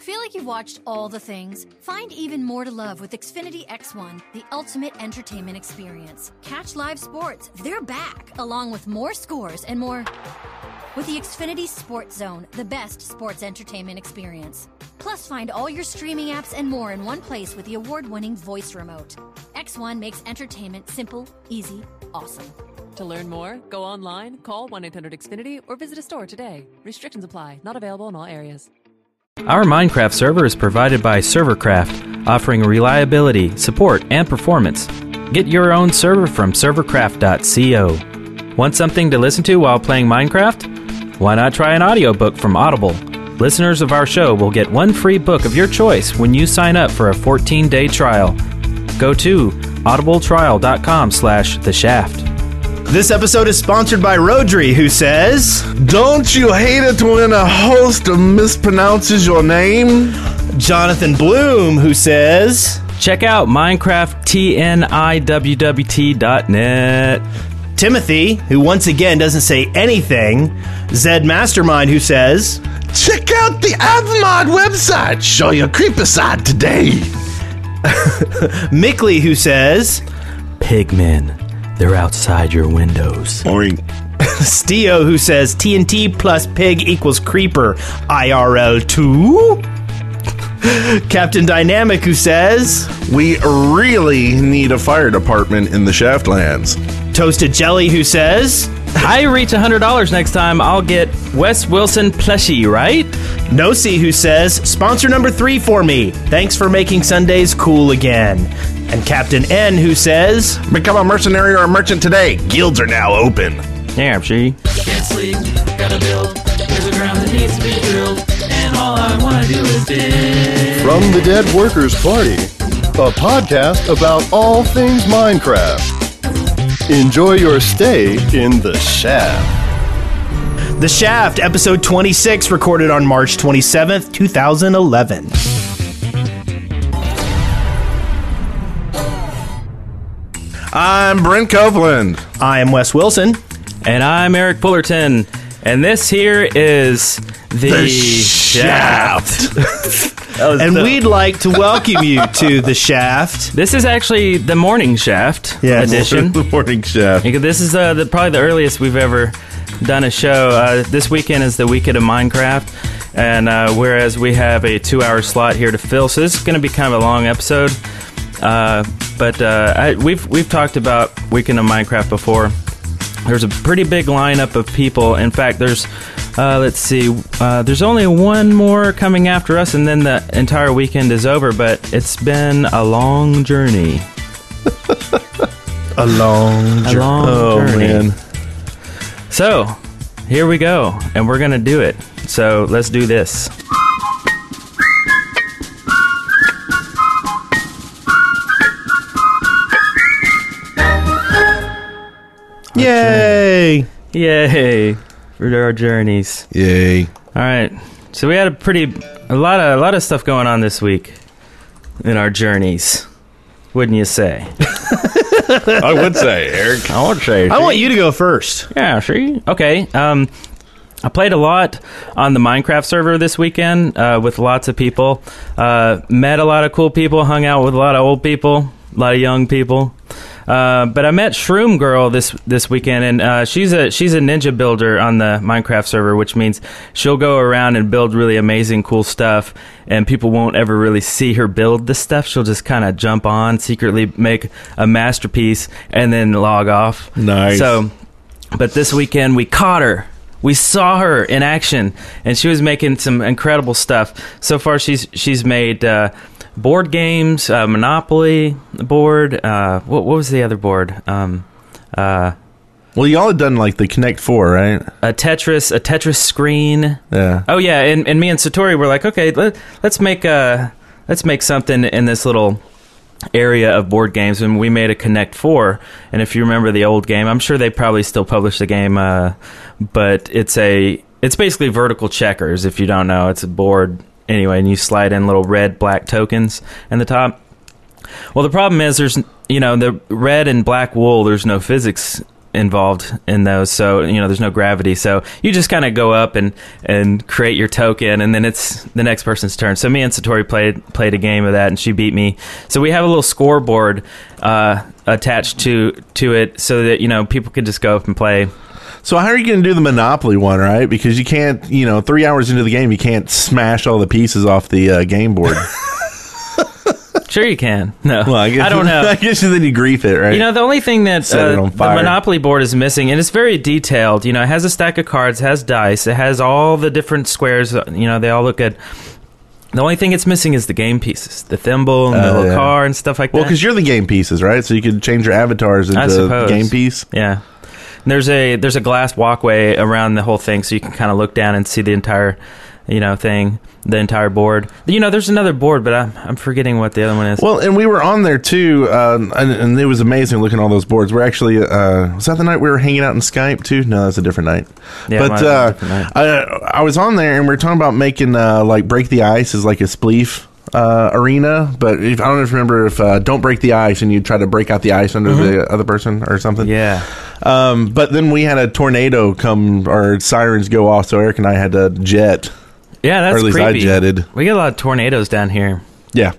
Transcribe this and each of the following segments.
Feel like you've watched all the things? Find even more to love with Xfinity X1, the ultimate entertainment experience. Catch live sports, they're back, along with more scores and more. With the Xfinity Sports Zone, the best sports entertainment experience. Plus, find all your streaming apps and more in one place with the award winning voice remote. X1 makes entertainment simple, easy, awesome. To learn more, go online, call 1 800 Xfinity, or visit a store today. Restrictions apply, not available in all areas. Our Minecraft server is provided by Servercraft, offering reliability, support, and performance. Get your own server from servercraft.co. Want something to listen to while playing Minecraft? Why not try an audiobook from Audible? Listeners of our show will get one free book of your choice when you sign up for a 14-day trial. Go to audibletrial.com slash the shaft. This episode is sponsored by Rodri, who says, Don't you hate it when a host mispronounces your name? Jonathan Bloom, who says, Check out MinecraftTNIWWT.net. Timothy, who once again doesn't say anything, Zed Mastermind, who says, Check out the Avmod website. Show your creeper side today. Mickley, who says, Pigmen, they're outside your windows. Boring. Steo, who says TNT plus pig equals creeper IRL 2. Captain Dynamic, who says We really need a fire department in the Shaftlands. Toasted Jelly, who says I reach $100 next time, I'll get Wes Wilson plushie, right? Nosi, who says sponsor number three for me. Thanks for making Sundays cool again. And Captain N, who says Become a mercenary or a merchant today. Guilds are now open. Yeah, she. Can't sleep, gotta build. There's a ground that needs to be drilled, and all I wanna do is dig. From the Dead Workers Party, a podcast about all things Minecraft. Enjoy your stay in the shaft. The Shaft, episode 26, recorded on March 27th, 2011. I'm Brent Copeland. I am Wes Wilson. And I'm Eric Pullerton. And this here is the, The shaft. That And the- we'd like to welcome you to The Shaft. This is actually the morning shaft Yes. edition. the morning shaft. Because This is uh, the, probably the earliest we've ever done a show. Uh, this weekend is the weekend of Minecraft, and uh, whereas we have a two-hour slot here to fill, so this is going to be kind of a long episode. Uh, but uh, I, we've we've talked about weekend of Minecraft before. There's a pretty big lineup of people. In fact, there's uh, let's see, uh, there's only one more coming after us, and then the entire weekend is over. But it's been a long journey. A long A long Oh, journey. man. So, here we go, and we're gonna do it. So, let's do this. Yay! Yay for our journeys. Yay. All right. So we had a pretty, a lot of, a lot of stuff going on this week in our journeys. Wouldn't you say? I would say, Eric. I would say. I want you to go first. Yeah, see? Okay. Um, I played a lot on the Minecraft server this weekend uh, with lots of people. Uh, met a lot of cool people, hung out with a lot of old people, a lot of young people. Uh, but I met Shroom Girl this this weekend, and uh, she's a she's a ninja builder on the Minecraft server, which means she'll go around and build really amazing, cool stuff, and people won't ever really see her build the stuff. She'll just kind of jump on, secretly make a masterpiece, and then log off. Nice. So but this weekend we caught her. We saw her in action, and she was making some incredible stuff. So far, she's she's made uh, board games, uh, Monopoly board. Uh, what, what was the other board? Um, uh, Well, y'all had done like the Connect Four, right? a Tetris, a Tetris screen. Yeah. Oh yeah, and, and me and Satori were like, okay, let, let's make uh let's make something in this little area of board games, and we made a Connect Four. And if you remember the old game, I'm sure they probably still publish the game, uh, but it's a it's basically vertical checkers. If you don't know, it's a board anyway, and you slide in little red black tokens in the top. Well, the problem is there's you know the red and black wool. There's no physics involved in those, so you know there's no gravity. So you just kind of go up and and create your token, and then it's the next person's turn. So me and Satori played played a game of that, and she beat me. So we have a little scoreboard uh, attached to to it, so that you know people could just go up and play. So how are you going to do the Monopoly one, right? Because you can't, you know, three hours into the game, you can't smash all the pieces off the uh, game board. Sure, you can. No, well, I guess don't know. I guess you then you grief it, right? You know, the only thing that uh, on the. Monopoly board is missing, and it's very detailed. You know, it has a stack of cards, has dice, it has all the different squares. uh, You know, they all look good. The only thing it's missing is the game pieces, the thimble and the Oh, little yeah. car and stuff like well, that. Well, because you're the game pieces, right? So you could change your avatars into suppose. game piece. Yeah. There's a there's a glass walkway around the whole thing, so you can kind of look down and see the entire, you know, thing, the entire board. You know, there's another board, but I'm I'm forgetting what the other one is. Well, and we were on there too, um, and, and it was amazing looking at all those boards. We're actually uh, was that the night we were hanging out in Skype too? No, that's a different night. Yeah, but might have been a uh, different night. I, I was on there, and we are talking about making uh, like break the ice as like a spleef. Uh, arena, but if, I don't know if remember if uh, don't break the ice and you try to break out the ice under the other person or something. Mm-hmm. yeah. Um, but then we had a tornado come, or sirens go off, so Eric and I had to jet. Yeah, that's or at least creepy. I jetted. We get a lot of tornadoes down here. Yeah.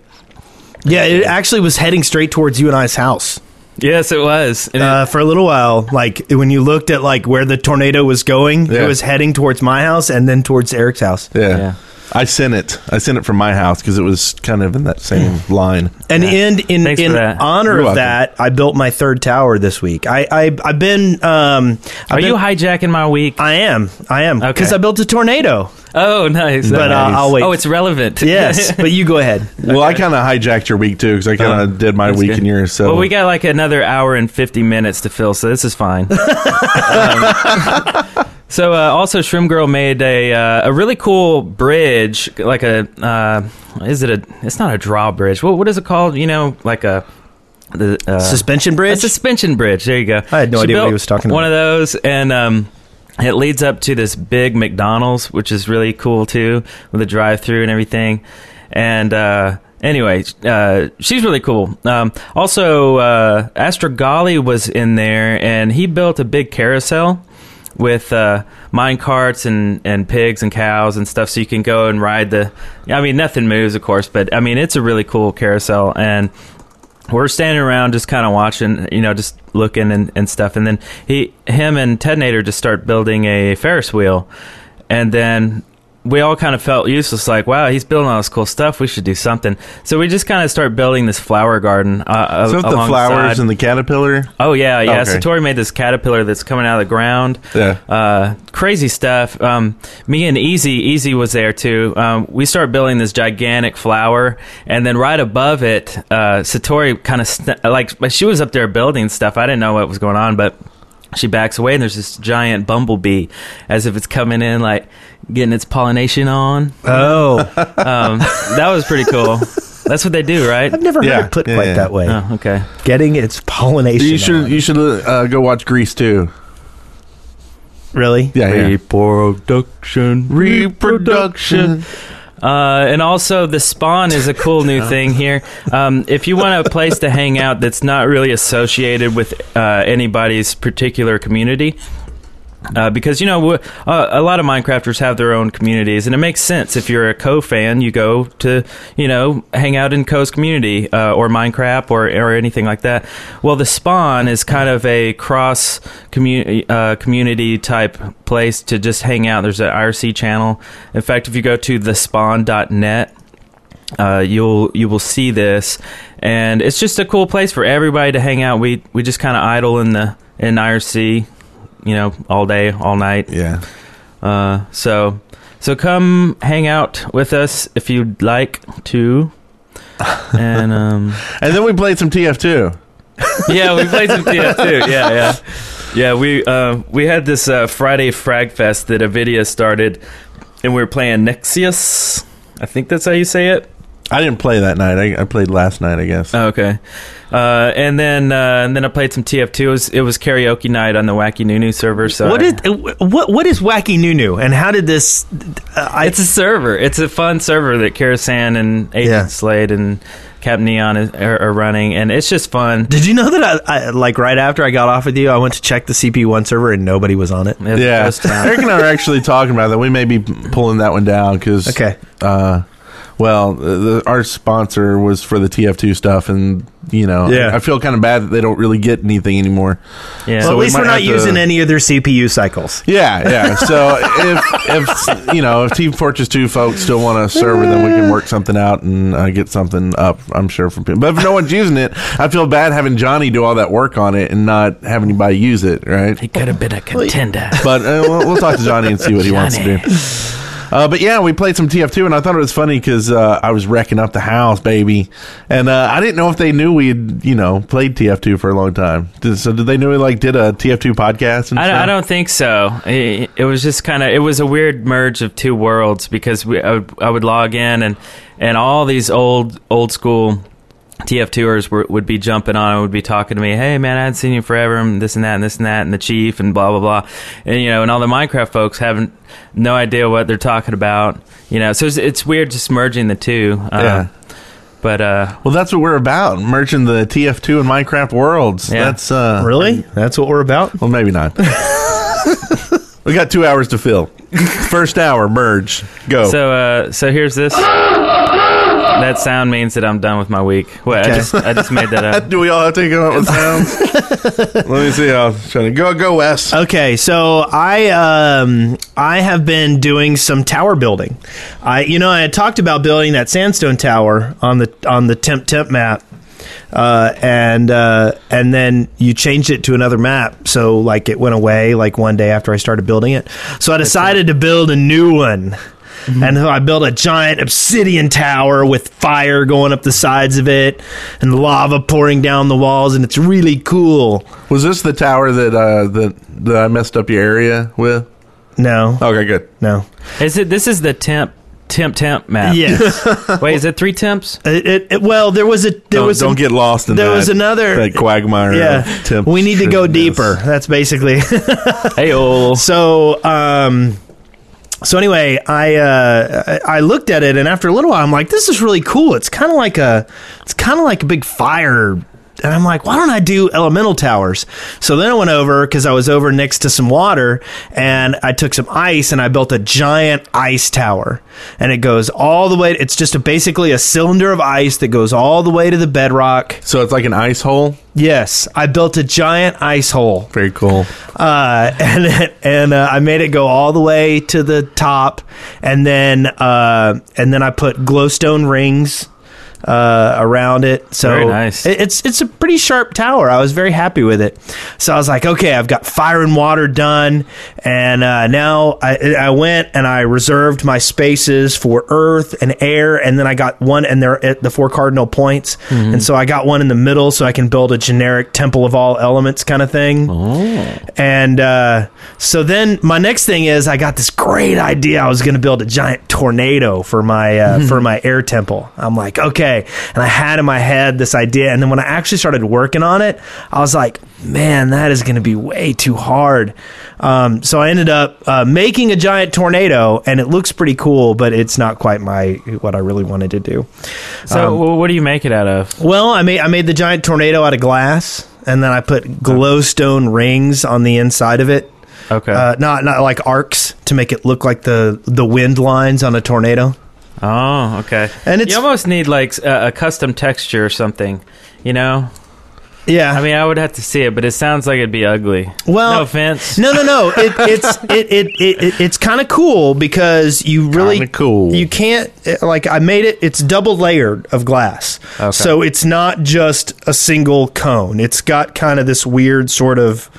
Yeah, it actually was heading straight towards you and I's house. Yes, it was. And it- Uh, for a little while, like when you looked at like where the tornado was going, Yeah. it was heading towards my house and then towards Eric's house. Yeah. Yeah. I sent it. I sent it from my house because it was kind of in that same line. And in in, Thanks for in that. honor You're of welcome. that, I built my third tower this week. I, I I've been um I've Are you been- hijacking my week? I am. I am Okay. because I built a tornado. Oh, nice. But uh, Nice. I'll wait. Oh, it's relevant. yes, but you go ahead. Well, I kind of hijacked your week too because I kind of did my week good. and yours. So Well, we got like another hour and 50 minutes to fill, so this is fine. Um, so, uh, also, Shroom Girl made a uh, a really cool bridge, like a uh, is it a? It's not a drawbridge. What what is it called? You know, like a the uh, Suspension a bridge. suspension bridge. There you go. I had no She idea what he was talking about. One of those, and um, it leads up to this big McDonald's, which is really cool too, with a drive-through and everything. And uh, anyway, uh, she's really cool. Um, also, uh, Astrogali was in there, and he built a big carousel with uh, mine carts and, and pigs and cows and stuff, so you can go and ride the. I mean, nothing moves, of course, but I mean, it's a really cool carousel, and we're standing around just kind of watching, you know, just looking and, and stuff. And then he, him and Ted Nader just start building a Ferris wheel. And then we all kind of felt useless, like, wow, he's building all this cool stuff. We should do something. So we just kind of start building this flower garden. Uh, so a- the flowers and the caterpillar. Oh yeah, yeah. Okay. Satori made this caterpillar that's coming out of the ground. Yeah. Uh, crazy stuff. Um, me and Easy, Easy was there too. Um, we start building this gigantic flower, and then right above it, uh, Satori kind of st- like she was up there building stuff. I didn't know what was going on, but she backs away, and there's this giant bumblebee, as if it's coming in, like getting its pollination on. Oh, Um, that was pretty cool. That's what they do, right? I've never heard it put yeah, quite yeah. that way. Oh, okay. Getting its pollination. You should on. you should uh, go watch Grease too. really. Yeah, yeah. Reproduction. Reproduction. Uh, and also, the spawn is a cool new thing here. Um, if you want a place to hang out that's not really associated with uh, anybody's particular community, uh, because you know uh, a lot of Minecrafters have their own communities, and it makes sense. If you're a Co fan, you go to you know hang out in Co's community uh, or Minecraft or or anything like that. Well, the spawn is kind of a cross community uh, community type place to just hang out. There's an IRC channel. In fact, if you go to thespawn.net, uh, you'll you will see this, and it's just a cool place for everybody to hang out. We we just kind of idle in the in IRC, you know, all day, all night. Yeah. Uh, so so come hang out with us if you'd like to. And um, And then we played some TF2. yeah, we played some TF2. Yeah, yeah, yeah. We uh, we had this uh, Friday Frag Fest that Avidia started, and we were playing Nexius. I think that's how you say it. I didn't play that night. I, I played last night, I guess. Oh, okay. Uh, and then uh, and then I played some TF2. It was, it was karaoke night on the Wacky Nunu server. So What I- is what what is Wacky Nunu and how did this? Uh, I, it's a server. It's a fun server that Karasan and Agent Yeah. Slade and Cap Neon is, are, are running, and it's just fun. Did you know that I, I like right after I got off with you, I went to check the CP1 server and nobody was on it. It- Yeah. Eric and I are actually talking about that. We may be pulling that one down because Okay. Uh, well, the, our sponsor was for the TF2 stuff, and you know, Yeah. I feel kind of bad that they don't really get anything anymore. Yeah. Well, So at we least we're not have to- using any of their CPU cycles. Yeah, yeah. So if if you know if Team Fortress Two folks still want a server, then we can work something out and uh, get something up. I'm sure from people. But if no one's using it, I feel bad having Johnny do all that work on it and not have anybody use it. Right? he could have been a contender. But uh, we'll, we'll talk to Johnny and see what he wants to do. Uh, but yeah, we played some TF2, and I thought it was funny because uh, I was wrecking up the house, baby, and uh, I didn't know if they knew we had, you know, played TF2 for a long time. Did, so did they know we like did a TF2 podcast? And I, stuff? I don't think so. It, it was just kind of it was a weird merge of two worlds because we I would, I would log in and and all these old old school TF tours were, would be jumping on and would be talking to me. Hey man, I hadn't seen you forever. And this and that and this and that and the chief and blah blah blah. And you know, and all the Minecraft folks haven't no idea what they're talking about. You know, so it's, it's weird just merging the two. Uh, Yeah. But uh, Well, that's what we're about, merging the TF2 and Minecraft worlds. Yeah. That's uh, Really? That's what we're about? well, maybe not. we got two hours to fill. First hour, merge, go. So, uh, so here's this. That sound means that I'm done with my week. What? I just, I just made that up. Do we all have to come up with sounds? Let me see how. Trying to go, go, Wes. Okay, so I um I have been doing some tower building. I you know I had talked about building that sandstone tower on the on the temp temp map. Uh, and uh, and then you changed it to another map, so like it went away like one day after I started building it. So I decided to build a new one, and I built a giant obsidian tower with fire going up the sides of it, and lava pouring down the walls, and it's really cool. Was this the tower that uh, that that I messed up your area with? No, Okay, good. no, Is it? This is the temp, temp, temp map. yes. Wait, is it three temps? It, it, it- well, there was a there don't, was don't a, get lost in there that. was another- that quagmire. yeah. temp we need to go deeper. That's basically Hey, so. Um, so anyway, I uh, I looked at it, and after a little while, I'm like, this is really cool. It's kind of like a it's kind of like a big fire. And I'm like, why don't I do elemental towers? So then I went over because I was over next to some water and I took some ice and I built a giant ice tower. And it goes all the way, it's just a, basically a cylinder of ice that goes all the way to the bedrock. So it's like an ice hole. Yes, I built a giant ice hole, Very cool. uh, and it, and uh, I made it go all the way to the top, and then uh, and then I put glowstone rings uh, around it. So nice. it- it's it's a pretty sharp tower. I was very happy with it. So I was like, okay, I've got fire and water done, and uh, now I I went and I reserved my spaces for earth and air, and then I got one, and they're at the four cardinal points, Mm-hmm. and so I got one in the middle, so I can build a generic temple of all elements kind of thing. Oh. And uh, so then my next thing is I got this great idea. I was going to build a giant tornado for my uh, for my air temple. I'm like, okay, and I had in my head this idea, and then when I actually started working on it, I was like, man, that is going to be way too hard. Um, so I ended up uh, making a giant tornado, and it looks pretty cool, but it's not quite my what I really wanted to do. So, wh- what do you make it out of? Well, I made I made the giant tornado out of glass, and then I put glowstone rings on the inside of it. Okay. Uh, not not like arcs to make it look like the the wind lines on a tornado. Oh, okay. And it's you almost need like a, a custom texture or something. You know? yeah. I mean, I would have to see it, but it sounds like it'd be ugly. Well, no offense. no, no, no. It, it's it, it, it, it it's kind of cool because you really Kinda cool. You can't eh, like I made it. It's double layered of glass, Okay. so it's not just a single cone. It's got kind of this weird sort of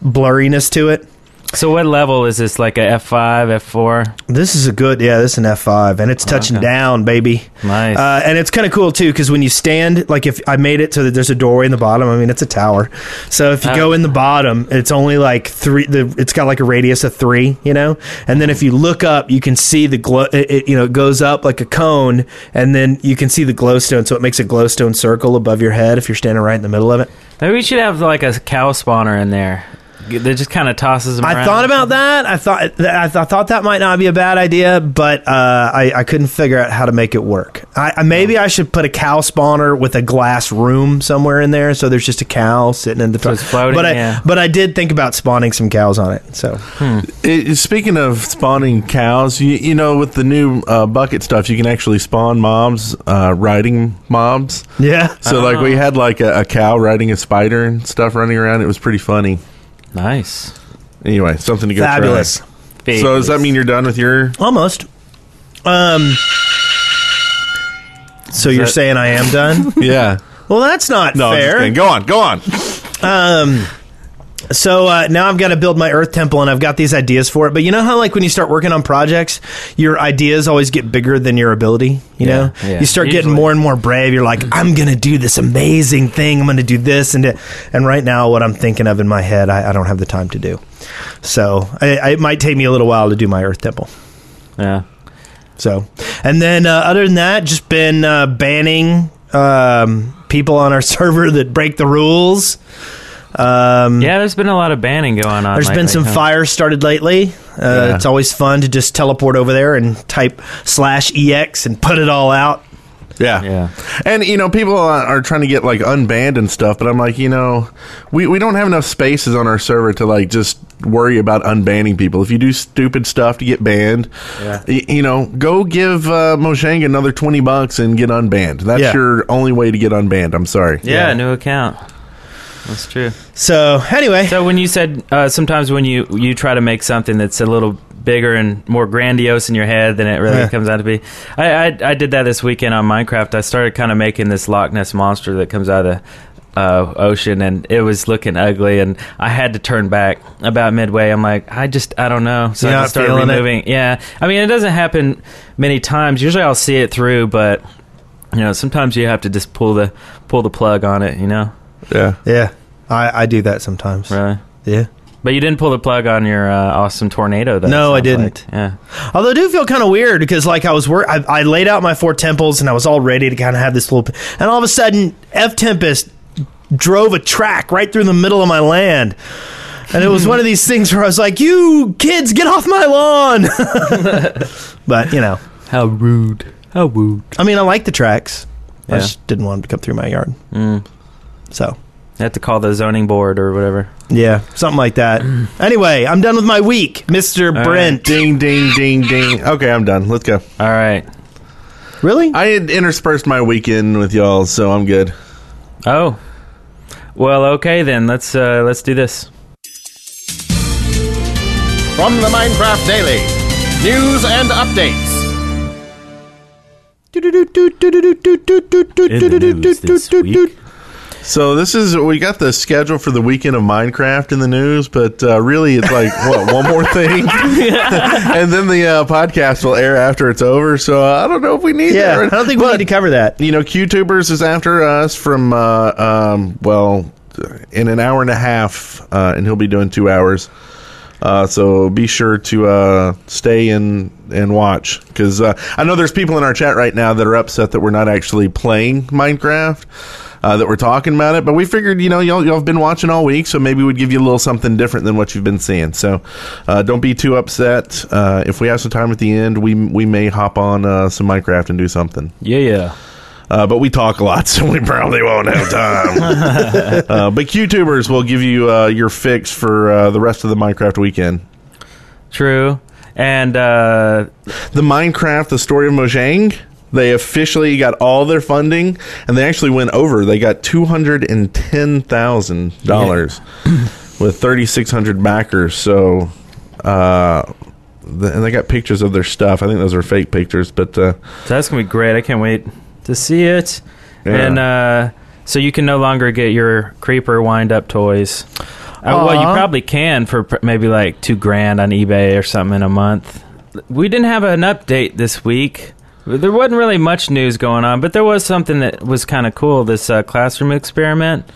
blurriness to it. So, what level is this? Like a F five, F four? This is a good, yeah. This is an F five, and it's touching okay. down, baby. Nice. Uh, and it's kind of cool too because when you stand, like if I made it so that there's a doorway in the bottom. I mean, it's a tower, so if you Uh. go in the bottom, it's only like three. The it's got like a radius of three, you know. And then if you look up, you can see the glow. It, it you know it goes up like a cone, and then you can see the glowstone. So it makes a glowstone circle above your head if you're standing right in the middle of it. Maybe we should have like a cow spawner in there. That just kind of tosses them. I around. thought about that. I thought I, th- I thought that might not be a bad idea, but uh, I, I couldn't figure out how to make it work. I, I maybe I should put a cow spawner with a glass room somewhere in there, so there's just a cow sitting in the So it's floating, But I yeah. but I did think about spawning some cows on it. So It- speaking of spawning cows, you, you know, with the new uh, bucket stuff, you can actually spawn mobs, uh, riding mobs. yeah, So, like, we had like a, a cow riding a spider and stuff running around. It was pretty funny. Nice. Anyway, something to go fabulous. try. So, does that mean you're done with your? Almost. Um. So you're that- saying I am done? Yeah. well, that's not No, I'm just fair. kidding. go on, go on. Um, so uh, now I've got to build my Earth Temple, and I've got these ideas for it. But you know how, like, when you start working on projects, your ideas always get bigger than your ability. You know, yeah. you start getting more and more brave. You're like, I'm gonna do this amazing thing. I'm gonna do this and it. and right now, what I'm thinking of in my head, I, I don't have the time to do. So I, I, it might take me a little while to do my Earth Temple. Yeah. So, and then uh, other than that, just been uh, banning um, people on our server that break the rules. Um, Yeah, there's been a lot of banning going on. there's been some huh? fires started lately. Uh, Yeah. It's always fun to just teleport over there and type slash ex and put it all out. Yeah. Yeah. And you know, people are are trying to get like unbanned and stuff, but I'm like, you know, we, we don't have enough spaces on our server to like just worry about unbanning people. If you do stupid stuff to get banned, Yeah. y- you know, go give uh, Mojang another twenty bucks and get unbanned. That's Yeah. your only way to get unbanned. I'm sorry. Yeah, Yeah. new account. That's true. So anyway, So when you said uh, sometimes when you you try to make something that's a little bigger and more grandiose in your head than it really Yeah. comes out to be, I, I I did that this weekend on Minecraft. I started kind of making this Loch Ness monster that comes out of the uh, ocean, and it was looking ugly, and I had to turn back about midway. I'm like, I just I don't know, so You're I just started feeling it? Yeah, I mean it doesn't happen many times. Usually I'll see it through, but you know sometimes you have to just pull the pull the plug on it. You know, Yeah. yeah, I, I do that sometimes. really. Yeah. But you didn't pull the plug on your uh, awesome tornado, though. No, I didn't. like. Yeah. Although I do feel kind of weird because like I was wor- I, I laid out my four temples and I was all ready to kind of have this little, and all of a sudden F Tempest drove a track right through the middle of my land. And it was one of these things where I was like, "You kids, get off my lawn!" but you know, How rude. How rude. I mean, I like the tracks. I just didn't want them to come through my yard. Mm. So You have to call the zoning board or whatever. yeah, something like that. anyway, I'm done with my week, Mister right. Brent. Ding, ding, ding, ding. Okay, I'm done. Let's go. All right. Really? I had interspersed my weekend with y'all, so I'm good. Oh. Well, okay then. Let's uh, let's do this. From the Minecraft Daily, news and updates. In the news this week. So this is we got the schedule for the weekend of Minecraft in the news, but uh, really it's like what one more thing, and then the uh, podcast will air after it's over. So uh, I don't know if we need Yeah, that. I don't think we need to cover that. You know, QTubers is after us from uh, um, well in an hour and a half, uh, and he'll be doing two hours. Uh, so be sure to uh, stay and and watch because uh, I know there's people in our chat right now that are upset that we're not actually playing Minecraft. Uh, that we're talking about it, but we figured, you know, y'all, y'all have been watching all week, so maybe we'd give you a little something different than what you've been seeing. So, uh, don't be too upset. Uh, if we have some time at the end, we we may hop on uh, some Minecraft and do something. Yeah, yeah. Uh, but we talk a lot, so we probably won't have time. uh, but QTubers will give you uh, your fix for uh, the rest of the Minecraft weekend. True. And uh, The Minecraft, the story of Mojang, they officially got all their funding, and they actually went over. They got two hundred and ten thousand dollars with thirty six hundred backers. So, uh, the, and they got pictures of their stuff. I think those are fake pictures, but uh, so that's gonna be great. I can't wait to see it. Yeah. And uh, so you can no longer get your creeper wind up toys. Uh, well, you probably can for pr- maybe like two grand on eBay or something in a month. We didn't have an update this week. There wasn't really much news going on, but there was something that was kind of cool. This uh, classroom experiment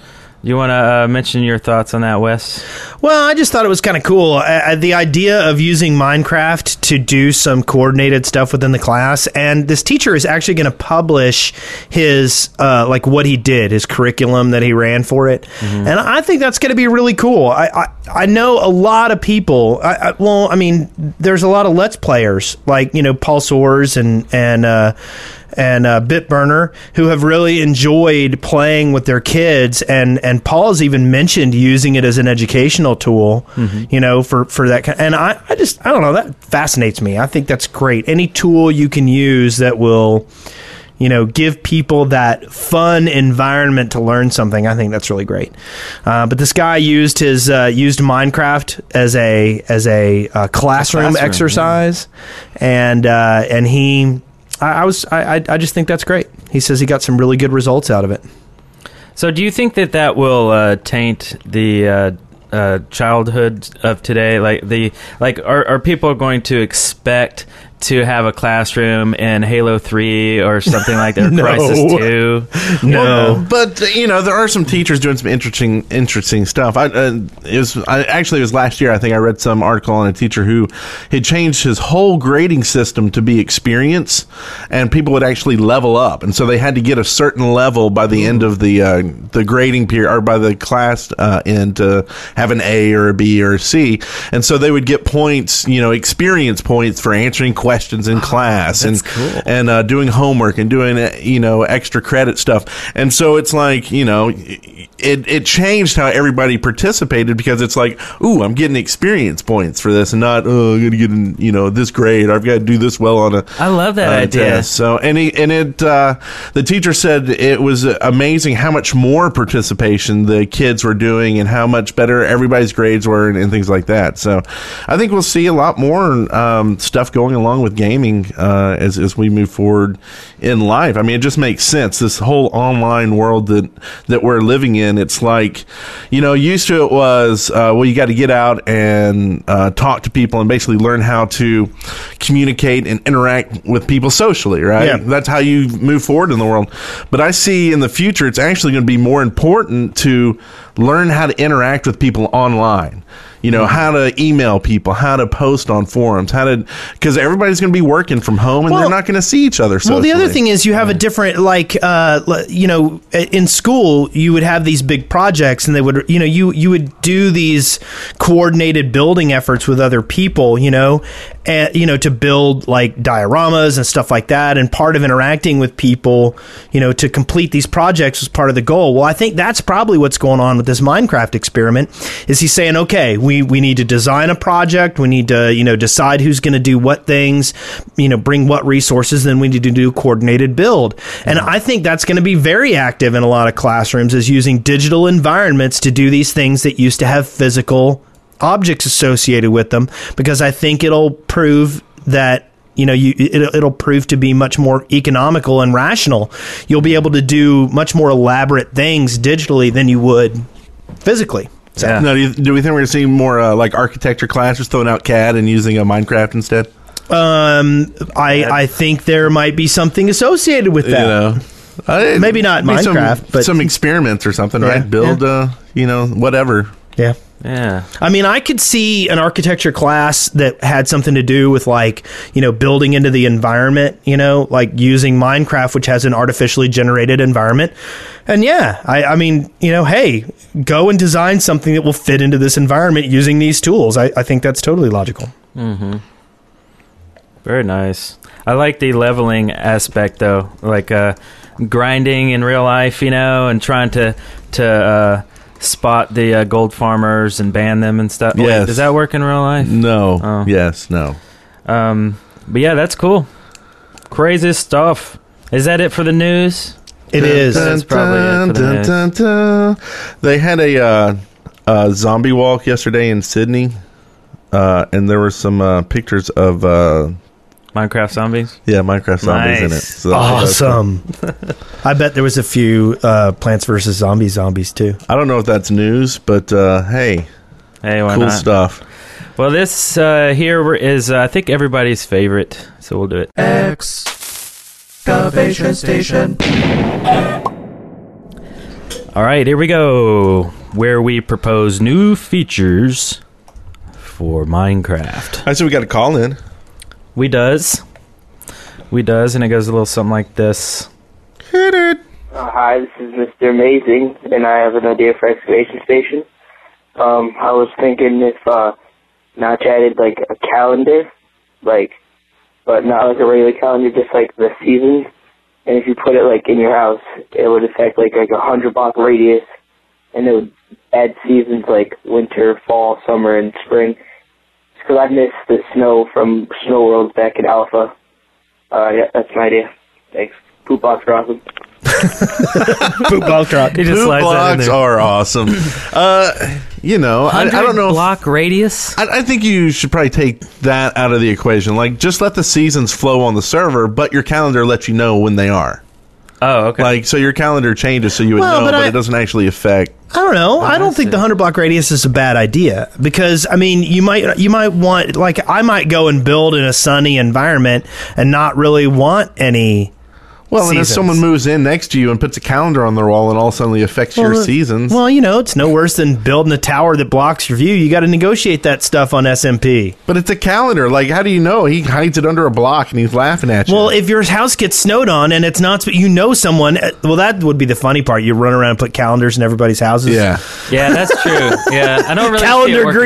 You want to uh, mention your thoughts on that, Wes? Well, I just thought it was kind of cool. Uh, the idea of using Minecraft to do some coordinated stuff within the class, and this teacher is actually going to publish his uh, like what he did, his curriculum that he ran for it, and I think that's going to be really cool. I, I I know a lot of people. I, I, well, I mean, there's a lot of Let's Players like you know Paul Soares and and. And uh, Bitburner, who have really enjoyed playing with their kids, and and Paul's even mentioned using it as an educational tool, you know, for for that. Kind and I, I just I don't know that fascinates me. I think that's great. Any tool you can use that will, you know, give people that fun environment to learn something. I think that's really great. Uh, but this guy used his uh, used Minecraft as a as a uh, classroom, classroom, exercise, and uh, and he. I, I was I, I just think that's great. He says he got some really good results out of it. So, do you think that that will uh, taint the uh, uh, childhood of today? Like the like, are are people going to expect to have a classroom in Halo Three or something like that? or No. Crysis Two? No. But uh, you know, there are some teachers doing some interesting, interesting stuff. I, uh, it was I, actually it was last year. I think I read some article on a teacher who had changed his whole grading system to be experience, and people would actually level up, and so they had to get a certain level by the end of the uh, the grading period or by the class uh, end to have an A or a B or a C, and so they would get points, you know, experience points for answering questions in class and and uh, doing homework and doing uh, you know extra credit stuff. And so it's like you know it it changed how everybody participated because it's like ooh I'm getting experience points for this and not oh I'm gonna get in, you know this grade I've got to do this well on a I love that uh, idea. test. So and he, and it uh, the teacher said it was amazing how much more participation the kids were doing and how much better everybody's grades were and, and things like that. So I think we'll see a lot more um, stuff going along with gaming uh, as as we move forward in life. I mean, it just makes sense. This whole online world that that we're living in. It's like you know, used to it was uh, well, you got to get out and uh, talk to people and basically learn how to communicate and interact with people socially, right? Yeah. That's how you move forward in the world. But I see in the future, it's actually going to be more important to learn how to interact with people online. You know, how to email people, how to post on forums, how to, because everybody's going to be working from home and Well- they're not going to see each other. Well, the other thing is you have a different like uh, you know in school you would have these big projects and they would you know you you would do these coordinated building efforts with other people you know and you know to build like dioramas and stuff like that and part of interacting with people you know to complete these projects was part of the goal. Well, I think that's probably what's going on with this Minecraft experiment is he's saying okay, we we need to design a project, we need to you know decide who's going to do what things, you know, bring what resources, then we need to do a coordinated build. And I think that's going to be very active in a lot of classrooms is using digital environments to do these things that used to have physical objects associated with them because I think it'll prove that you know you it, it'll prove to be much more economical and rational. You'll be able to do much more elaborate things digitally than you would physically. So Yeah. No, do, you, do we think we're going to see more uh, like architecture classes throwing out CAD and using a Minecraft instead? um I I think there might be something associated with that. You know, Uh, Maybe not maybe some- Minecraft, but- some experiments or something, Yeah, right? Build, uh, you know, whatever. Yeah. Yeah. I mean, I could see an architecture class that had something to do with like, you know, building into the environment, you know, like using Minecraft, which has an artificially generated environment. And yeah, I, I mean, you know, hey, go and design something that will fit into this environment using these tools. I, I think that's totally logical. Very nice. I like the leveling aspect though, like uh, grinding in real life, you know, and trying to to uh, spot the uh, gold farmers and ban them and stuff. Wait, does that work in real life? No. Oh. Yes. No. Um, but yeah, that's cool. Crazy stuff. Is that it for the news? It is. That's probably it for the news. dun, dun. They had a, uh, a zombie walk yesterday in Sydney, uh, and there were some uh, pictures of uh, Minecraft zombies. yeah Minecraft zombies in it. Nice. So that was- Awesome. I bet there was a few uh, Plants vs. Zombies zombies too. I don't know if that's news, but uh, hey, Hey, why cool not? stuff. Well, this uh, here is uh, I think everybody's favorite, so we'll do it. Excavation Station. All right, here we go. Where we propose new features for Minecraft. I said we got a call in. We does. We does, and it goes a little something like this. Hit it. Uh, hi, this is Mr. Amazing, and I have an idea for excavation station. Um, I was thinking if uh, Notch added like a calendar, like, but not like a regular calendar, just like the seasons. And if you put it like in your house, it would affect like like a hundred block radius, and it would add seasons like winter, fall, summer, and spring. Because I missed the snow from Snow World back in Alpha. Uh, yeah, that's my idea. Thanks. Poop box are awesome. Poop bulk truck. He just Blue slides that in blocks there. are awesome. uh, you know, I, I don't 100 know. block radius. I, I think you should probably take that out of the equation. Like, just let the seasons flow on the server, but your calendar lets you know when they are. Oh, okay. Like, so your calendar changes so you would Well, know, but but, I- it doesn't actually affect. I don't know. I don't think the hundred block radius is a bad idea because I mean you might you might want like I might go and build in a sunny environment and not really want any. Well, and if someone moves in next to you and puts a calendar on their wall, and all suddenly affects your seasons. Well, you know, it's no worse than building a tower that blocks your view. You got to negotiate that stuff on SMP. but it's a calendar. Like, how do you know? He hides it under a block and he's laughing at you. Well, if your house gets snowed on and it's not, you know someone. uh, Well, that would be the funny part. You run around and put calendars in everybody's houses. yeah. yeah, that's true. Yeah, I don't really Calendar working.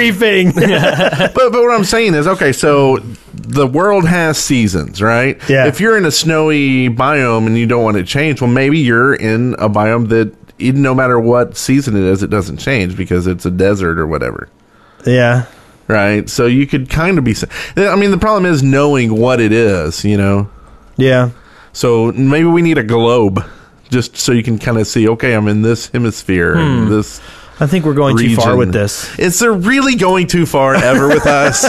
griefing. but but what I'm saying is, okay, so the world has seasons, right? Yeah. If you're in a snowy biome and you don't want to change, well, maybe you're in a biome that even no matter what season it is, it doesn't change because it's a desert or whatever. yeah. Right. So you could kind of be. I mean, the problem is knowing what it is, you know? Yeah. So maybe we need a globe just so you can kind of see, okay, I'm in this hemisphere and hmm. this. I think we're going too far with this. Is there really going too far ever with us?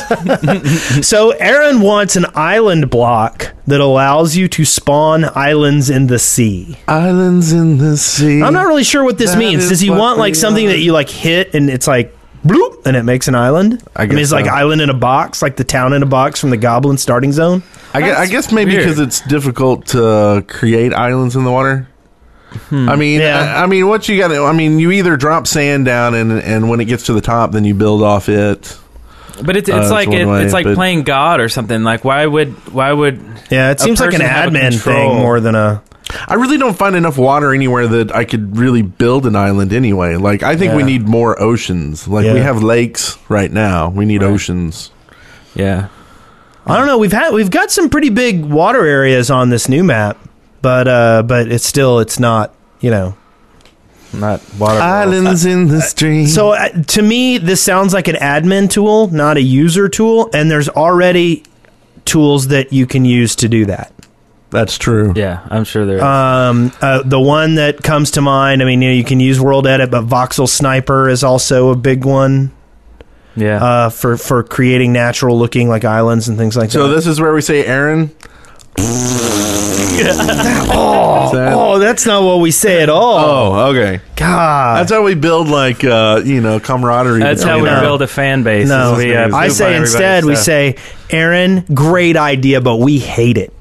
So Aaron wants an island block that allows you to spawn islands in the sea. Islands in the sea. I'm not really sure what this That means. Does he want like something are. that you like hit and it's like bloop and it makes an island? I mean, guess it's like island in a box, like the town in a box from the Goblin starting zone. I guess, I guess maybe because it's difficult to create islands in the water. I mean, Yeah. I, I mean, what you got? to I mean, you either drop sand down, and and when it gets to the top, then you build off it. But it's Uh, it's that's like it, way, it's like playing God or something. Like why would why would Yeah, it seems like an person have a admin thing more than a. I really don't find enough water anywhere that I could really build an island anyway. Like, I think we need more oceans. Like, we have lakes right now. We need oceans. yeah I don't know. We've had we've got some pretty big water areas on this new map, but uh, but it's still it's not you know. not water Islands in the stream. So uh, to me, this sounds like an admin tool, not a user tool, and there's already tools that you can use to do that. that's true. yeah I'm sure there is. Um, uh, the one that comes to mind, I mean, you know, you can use World Edit, but Voxel Sniper is also a big one yeah uh, for for creating natural looking like islands and things like So that. So this is where we say, Aaron. oh, oh, that's not what we say at all. oh, okay. God, That's how we build like uh, you know camaraderie. that's how we between- No. build a fan base. no. is we, uh, I poop say on everybody's instead we stuff. say, Aaron, great idea, but we hate it.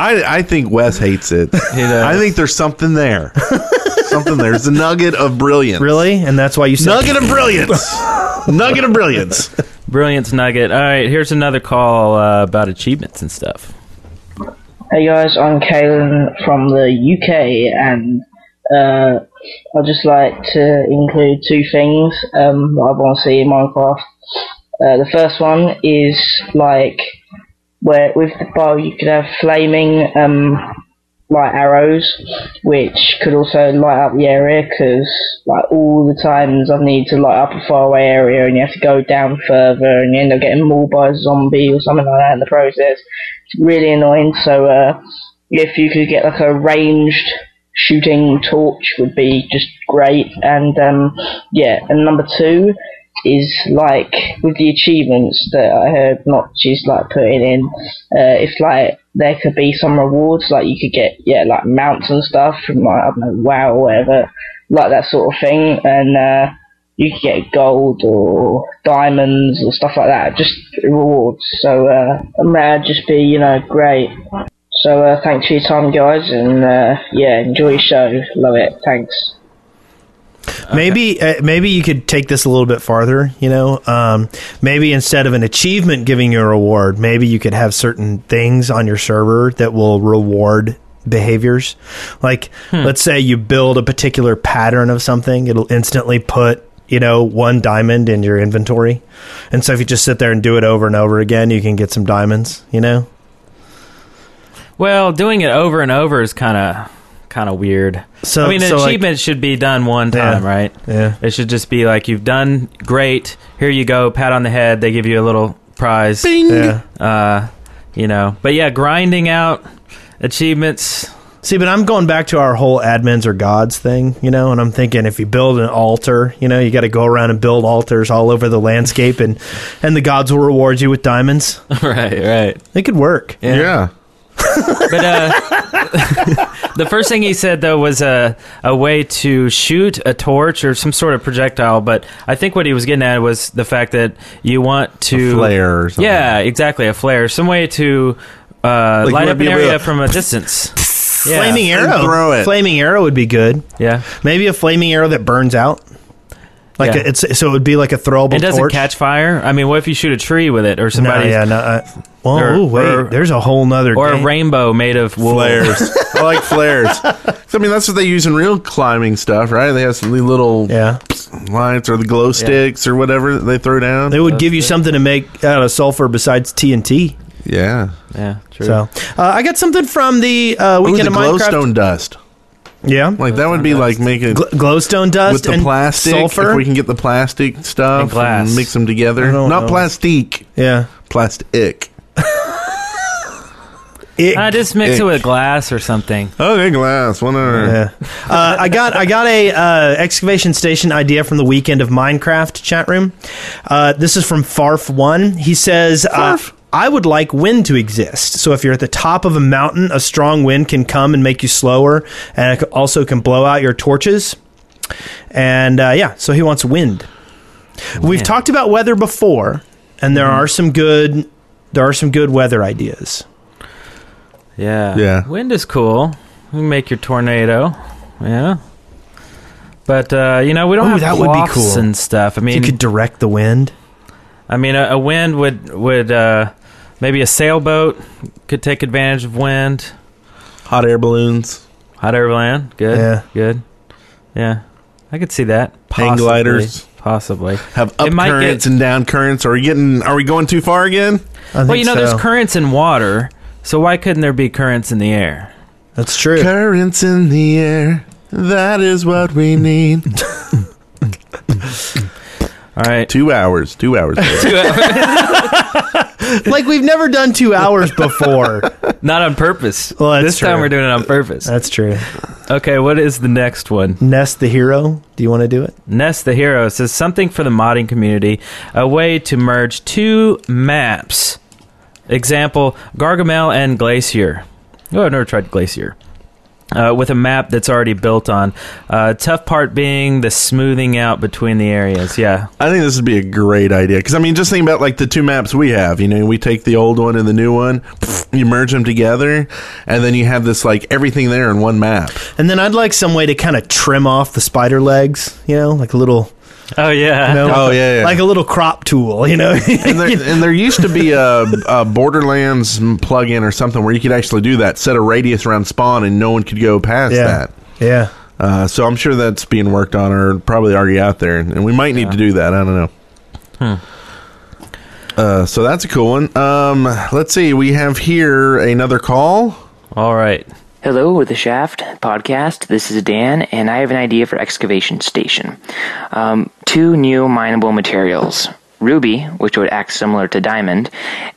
I I think Wes hates it. does. I think there's something there. something there. There's a nugget of brilliance. Really, and that's why you said Nugget of brilliance. nugget of brilliance. brilliance nugget. All right, here's another call uh, about achievements and stuff. Hey guys, I'm Kalen from the UK, and uh, I'd just like to include two things um, that I want to see in Minecraft. Uh, the first one is like where with the bow you could have flaming um, light arrows, which could also light up the area. Because like all the times I've needed to light up a faraway area, and you have to go down further, and you end up getting mauled by a zombie or something like that in the process. Really annoying. So uh, if you could get like a ranged shooting torch, would be just great. And um, yeah, and number two is like with the achievements that I heard Notch is like putting in. Uh, if like there could be some rewards, like you could get yeah like mounts and stuff from like I don't know WoW or whatever, like that sort of thing, and uh, you could get gold or diamonds or stuff like that, just rewards. So uh, that'd just be you know great. So uh, thanks for your time, guys, and uh, yeah, enjoy your show. Love it. Thanks. Maybe uh, maybe you could take this a little bit farther. You know, um, maybe instead of an achievement giving you a reward, maybe you could have certain things on your server that will reward behaviors. Like, let's say you build a particular pattern of something, it'll instantly put you know one diamond in your inventory, and so if you just sit there and do it over and over again, you can get some diamonds. You know. Well, doing it over and over is kind of kind of weird. So- I mean, an so, like- achievement should be done one time, Yeah. right? Yeah. It should just be like you've done great. Here you go, pat on the head. They give you a little prize. Yeah. Uh, you know, but yeah, grinding out achievements. See, but I'm going back to our whole admins or gods thing, you know, and I'm thinking if you build an altar, you know, you got to go around and build altars all over the landscape, and and the gods will reward you with diamonds. right, right. It could work. Yeah. But uh, the first thing he said though was a a way to shoot a torch or some sort of projectile. But I think what he was getting at was the fact that you want to A flare or something. Yeah, exactly, a flare. Some way to uh, Like light up an area to- from a distance. Yeah. Flaming arrow. throw it. Flaming arrow would be good. Yeah, Maybe a flaming arrow that burns out. Like Yeah. a, it's so it would be like a throwable it doesn't torch. catch fire. I mean, what if you shoot a tree with it or no, somebody? yeah, no. Uh, well, Or- ooh, wait, or- there's a whole nother Or a game. rainbow made of wool. Flares. I like flares. I mean, that's what they use in real climbing stuff, right? They have some little Yeah, lights or the glow sticks or whatever that they throw down. they would give you something to make out of sulfur besides TNT. Yeah. Yeah, true. So uh, I got something from the uh, Ooh, weekend the of Minecraft. glowstone dust. Yeah, Like that would be like making Gl- glowstone dust with the and plastic. sulfur. If we can get the plastic stuff And glass. mix them together. Don't Not know. plastic, yeah, plastic. It- I just mix Ick. it with glass or something. Okay, glass. Whatever. yeah. Uh, I got I got a uh, excavation station idea from the weekend of Minecraft chat room. Uh, this is from Farf One. He says. Uh, Farf. I would like wind to exist. So if you're at the top of a mountain, a strong wind can come and make you slower, and it also can blow out your torches. And uh, yeah, so he wants wind. We've talked about weather before, and there are some good there are some good weather ideas. Yeah. Yeah. Wind is cool. You make your tornado. Yeah. But uh, you know we don't Ooh, have that would be cool. and stuff. I mean, you could direct the wind. I mean, a, a wind would would uh, maybe a sailboat could take advantage of wind. Hot air balloons. Hot air balloon, good, Yeah. good, yeah. I could see that. Hang gliders. possibly. Have up It might currents get- and down currents. Are we getting? Are we going too far again? I think Well, you know, so. there's currents in water, so why couldn't there be currents in the air? That's true. Currents in the air. That is what we need. All right. two hours. Two hours. like we've never done two hours before. Not on purpose. Well, that's this time we're doing it on purpose. That's true. Okay, what is the next one? Nest the hero. Do you want to do it? Nest the Hero says something for the modding community, a way to merge two maps. Example, Gargamel and Glacier. Oh, I've never tried Glacier. Uh, with a map that's already built on. Uh, tough part being the smoothing out between the areas. Yeah. I think this would be a great idea because I mean, just think about like the two maps we have. You know, we take the old one and the new one, you merge them together, and then you have this like everything there in one map. And then I'd like some way to kind of trim off the spider legs. You know, like a little. Oh, yeah. You know, Oh, yeah, yeah. Like a little crop tool. You know. And there, and there used to be a, a Borderlands plug-in or something where you could actually do that, set a radius around spawn, and no one could go past yeah. that. Yeah. Uh, so I'm sure that's being worked on or probably already out there, and we might need to do that. I don't know. Uh, so that's a cool one. Um, let's see. We have here another call. All right. Hello, with the Shaft podcast. This is Dan, and I have an idea for excavation station. Um, two new mineable materials: ruby, which would act similar to diamond,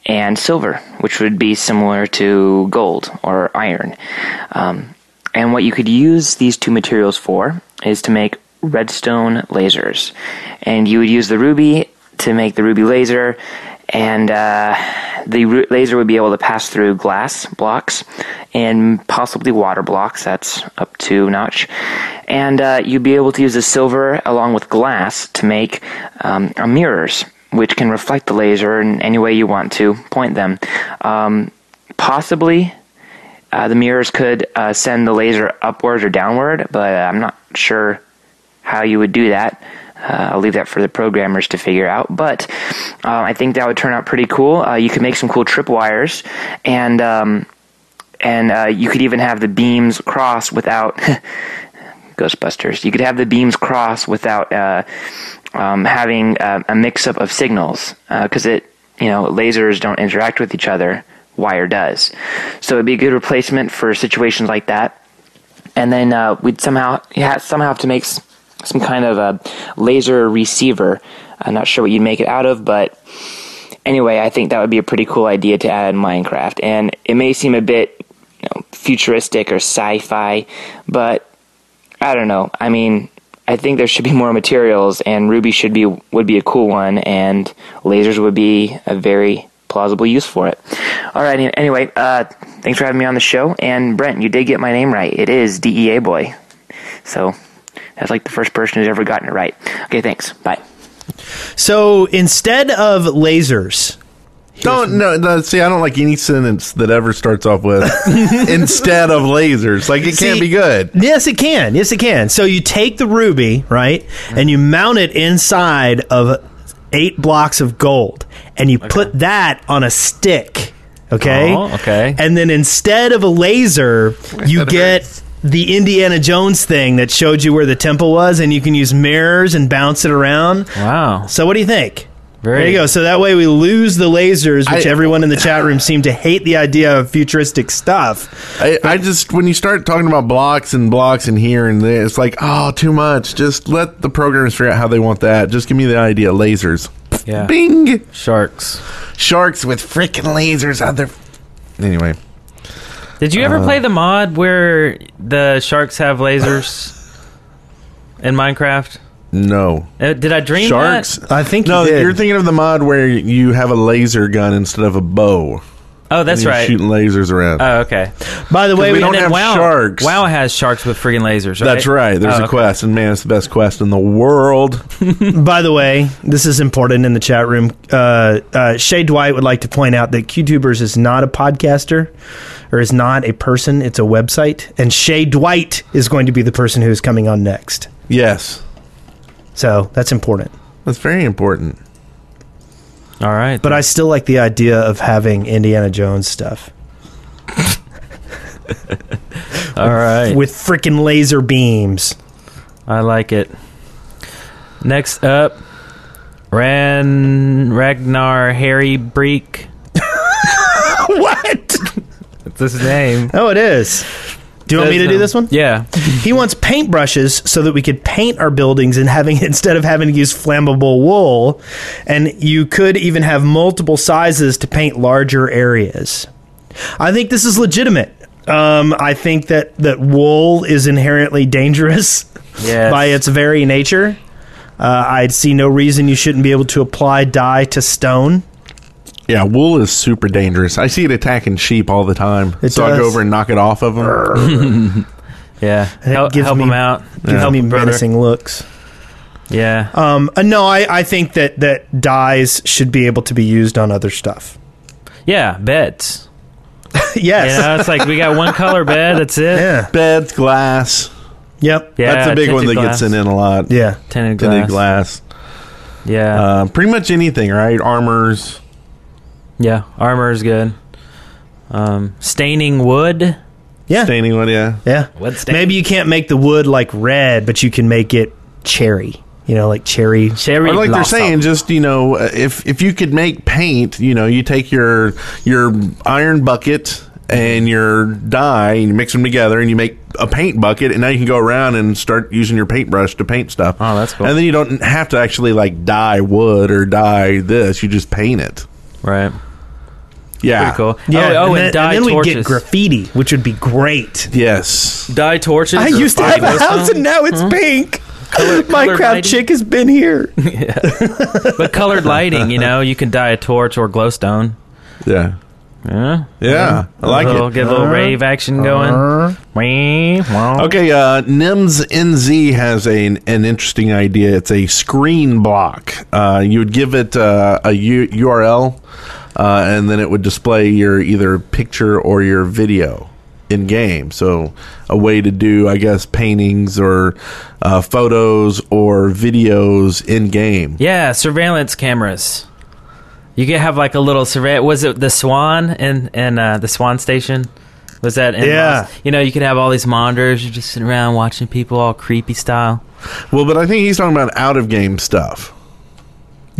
and silver, which would be similar to gold or iron. Um, and what you could use these two materials for is to make redstone lasers, and you would use the ruby to make the ruby laser, and uh, the laser would be able to pass through glass blocks and possibly water blocks. That's up to notch, and uh, you'd be able to use the silver along with glass to make um, mirrors, which can reflect the laser in any way you want to point them. Um, possibly. Uh, the mirrors could uh, send the laser upward or downward, but I'm not sure how how you would do that. Uh, I'll leave that for the programmers to figure out, but uh, I think that would turn out pretty cool. Uh, you could make some cool tripwires, and um, and uh, you could even have the beams cross without Ghostbusters. You could have the beams cross without uh, um, having uh, a mix-up of signals because it, you know, lasers don't interact with each other. Wire does, so it'd be a good replacement for situations like that. And then uh, we'd somehow yeah, somehow have to make s- some kind of a laser receiver. I'm not sure what you'd make it out of, but anyway, I think that would be a pretty cool idea to add in Minecraft. And it may seem a bit know, futuristic or sci-fi, but I don't know. I mean, I think there should be more materials, and Ruby should be would be a cool one, and lasers would be a very plausible use for it. All right. Anyway, uh, thanks for having me on the show. And Brent, you did get my name right. It is DEA Boy. So that's like the first person who's ever gotten it right. Okay. Thanks. Bye. So instead of lasers, Don't no, no. See, I don't like any sentence that ever starts off with instead of lasers. Like it can't be good. Yes, it can. Yes, it can. So you take the ruby, right, and you mount it inside of eight blocks of gold, and you put that on a stick. Okay. Oh, okay. And then instead of a laser, you get the Indiana Jones thing that showed you where the temple was, and you can use mirrors and bounce it around. Wow. So what do you think? Very- there you go. So that way we lose the lasers, which I- everyone in the chat room seemed to hate the idea of futuristic stuff. I, I just when you start talking about blocks and blocks and here and there, it's like oh, too much. Just let the programmers figure out how they want that. Just give me the idea. Lasers. Yeah. Bing. Sharks. Sharks with freaking lasers out there. Anyway, Did you ever Uh, play the mod where the sharks have lasers in Minecraft? No. Uh, did I dream Sharks. that? I think No, you did. you're thinking of the mod where you have a laser gun instead of a bow. Oh, that's and you're right. Shooting lasers around. Oh, okay. By the way, we we, don't have WoW, sharks. WoW has sharks with freaking lasers, right? That's right. There's Oh, a okay. quest, and man, it's the best quest in the world. By the way, this is important in the chat room. Uh, uh, Shay Dwight would like to point out that QTubers is not a podcaster or is not a person, it's a website. And Shay Dwight is going to be the person who is coming on next. yes, So that's important. that's very important. All right. But I still like the idea of having Indiana Jones stuff All right. with freaking laser beams. I like it. Next up, Ran Ragnar Harry Breek. what? That's his name. Oh, it is. Do you want me to do this one? Yeah. He wants paintbrushes so that we could paint our buildings and having instead of having to use flammable wool, and you could even have multiple sizes to paint larger areas. I think this is legitimate. Um, I think that that wool is inherently dangerous Yes. by its very nature. Uh, I'd see no reason you shouldn't be able to apply dye to stone. Yeah, wool is super dangerous. I see it attacking sheep all the time. It so I go over and knock it off of them. Yeah. it Help, gives help me- him out. Gives Help me menacing looks. Yeah. Um, uh, no, I, I think that that dyes should be able to be used on other stuff. Yeah. Beds. yes. You know, it's like we got one color bed. That's it. Yeah. Beds, glass. Yep. Yeah, That's a big one that tinted gets glass. in in a lot. Yeah. Tinted Tinted glass. glass. Yeah. Uh, pretty much anything, right? Armors. Yeah. Armor is good. Um, staining wood. Yeah. Staining one, yeah. Yeah. Wood stain. Maybe you can't make the wood like red, but you can make it cherry. You know, like cherry. Cherry Or like they're saying, just you know, uh, if if you could make paint, you know, you take your your iron bucket and your dye and you mix them together and you make a paint bucket and now you can go around and start using your paintbrush to paint stuff. Oh, that's cool. And then you don't have to actually like dye wood or dye this. You just paint it. Right. Yeah. Pretty cool. Yeah. Oh, oh, and, then, dye then we torches. get graffiti, which would be great. Yes. dye torches. I used to have a house and now it's pink. colored Minecraft lighting. chick has been here. yeah. But colored lighting, you know, you can dye a torch or glowstone. Yeah. Yeah. Yeah. I like a little, it. Get a little rave action going. Wee, wow. Okay, uh, NIMS NZ has a, an interesting idea. It's a screen block. Uh, you would give it uh, a U- URL, uh, and then it would display your either picture or your video. in game. So a way to do, I guess, paintings or uh, photos or videos in game. Yeah, surveillance cameras. You could have like a little surveillance. Was it the Swan and and uh, the Swan Station? Was that in Yeah. Los- You know, you could have all these monitors. You're just sitting around watching people all creepy style. Well, but I think he's talking about out of game stuff.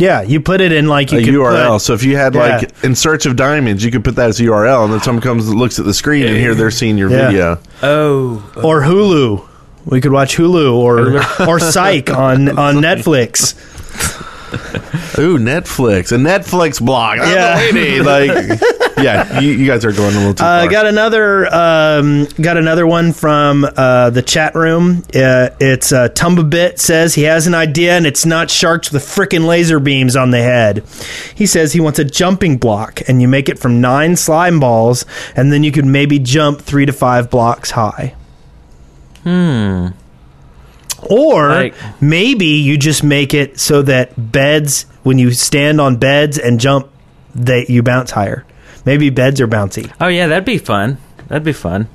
Yeah, you put it in like you a could URL. put- so if you had Yeah. like in search of diamonds, you could put that as a URL, and then someone comes and looks at the screen, and here they're seeing your Yeah. video. Oh, or Hulu. We could watch Hulu or or Psych on on Netflix. Ooh, Netflix, a Netflix blog. That's Yeah. what we. Like, yeah, you, you guys are going a little too I far. uh, got another um, got another one from uh, the chat room. Uh, it's uh, Tumbabit says he has an idea and it's not sharks with freaking laser beams on the head. He says he wants a jumping block and you make it from nine slime balls and then you could maybe jump three to five blocks high. Hmm. Or Like- maybe you just make it so that beds, when you stand on beds and jump, that you bounce higher. Maybe beds are bouncy. Oh yeah, that'd be fun. That'd be fun.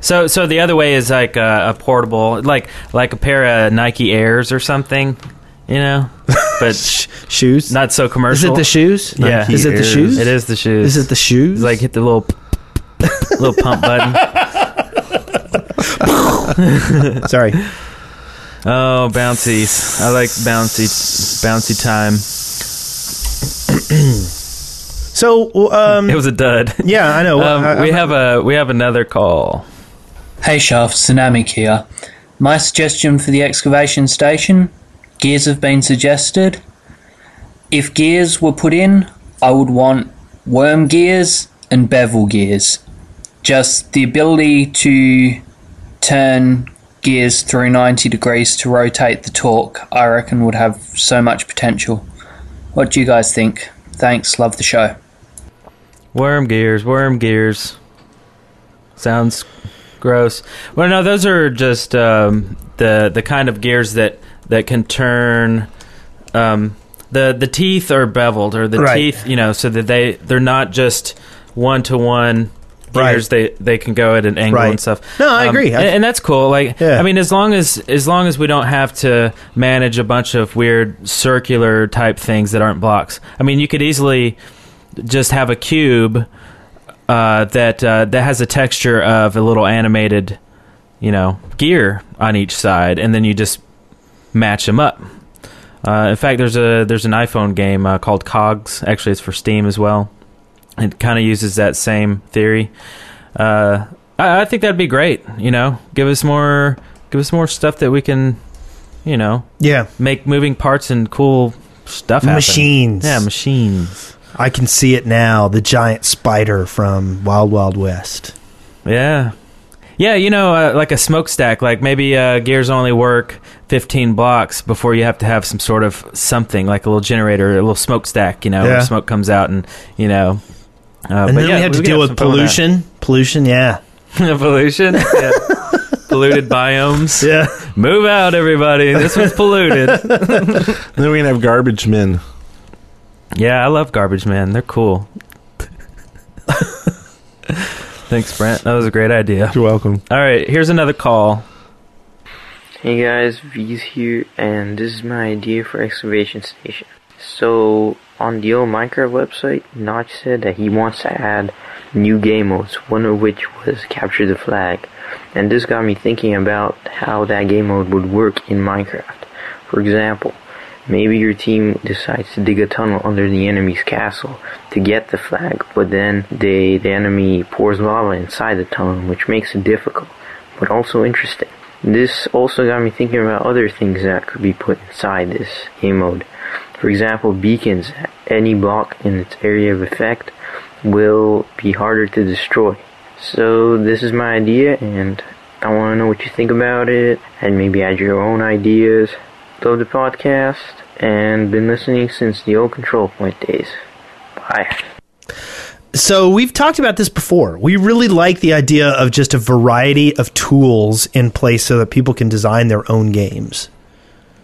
So so the other way is like a, a portable, like like a pair of Nike Airs or something. You know, but shoes. Not so commercial. Is it the shoes? Yeah. Is it the Airs. shoes? It is the shoes. Is it the shoes? It's like hit the little little pump button. Sorry. Oh, bouncies. I like bouncy bouncy time. So um, it was a dud. Yeah, I know. Um, I- we have a we have another call. Hey Shaft, Tsunami here. My suggestion for the excavation station gears have been suggested. If gears were put in, I would want worm gears and bevel gears. Just the ability to turn gears through 90 degrees to rotate the torque, I reckon would have so much potential. What do you guys think? Thanks, love the show. Worm gears, worm gears. Sounds gross. Well, no, those are just um, the the kind of gears that that can turn. Um, the the teeth are beveled, or the Right. teeth, you know, so that they they're not just one to one gears. They they can go at an angle Right. and stuff. No, I Um, agree. I- and, and that's cool. Like, Yeah. I mean, as long as as long as we don't have to manage a bunch of weird circular type things that aren't blocks. I mean, you could easily just have a cube uh, that uh, that has a texture of a little animated, you know, gear on each side, and then you just match them up. Uh, in fact, there's a there's an iPhone game uh, called Cogs. Actually, it's for Steam as well. It kind of uses that same theory. Uh, I, I think that'd be great. You know, give us more give us more stuff that we can, you know, Yeah. make moving parts and cool stuff. happen. Machines. Yeah, machines. I can see it now. The giant spider from Wild Wild West. Yeah. Yeah, you know, uh, like a smokestack, like maybe uh, gears only work 15 blocks before you have to have some sort of something, like a little generator, a little smokestack, you know, Yeah. where smoke comes out and, you know. Uh, and but then yeah, we have to can deal with some fun that. pollution. Pollution, yeah. pollution? Yeah. polluted biomes. Yeah. Move out, everybody. This one's polluted. then we can have garbage men. Yeah, I love Garbage Man. They're cool. Thanks, Brent. That was a great idea. You're welcome. All right, here's another call. Hey guys, V's here, and this is my idea for excavation station. So, on the old Minecraft website, Notch said that he wants to add new game modes, one of which was capture the flag. And this got me thinking about how that game mode would work in Minecraft. For example, maybe your team decides to dig a tunnel under the enemy's castle to get the flag, but then they, the enemy pours lava inside the tunnel, which makes it difficult, but also interesting. This also got me thinking about other things that could be put inside this game mode. For example, beacons. Any block in its area of effect will be harder to destroy. So this is my idea, and I want to know what you think about it, and maybe add your own ideas. Love the podcast, and been listening since the old Control Point days. Bye. So we've talked about this before. We really like the idea of just a variety of tools in place so that people can design their own games.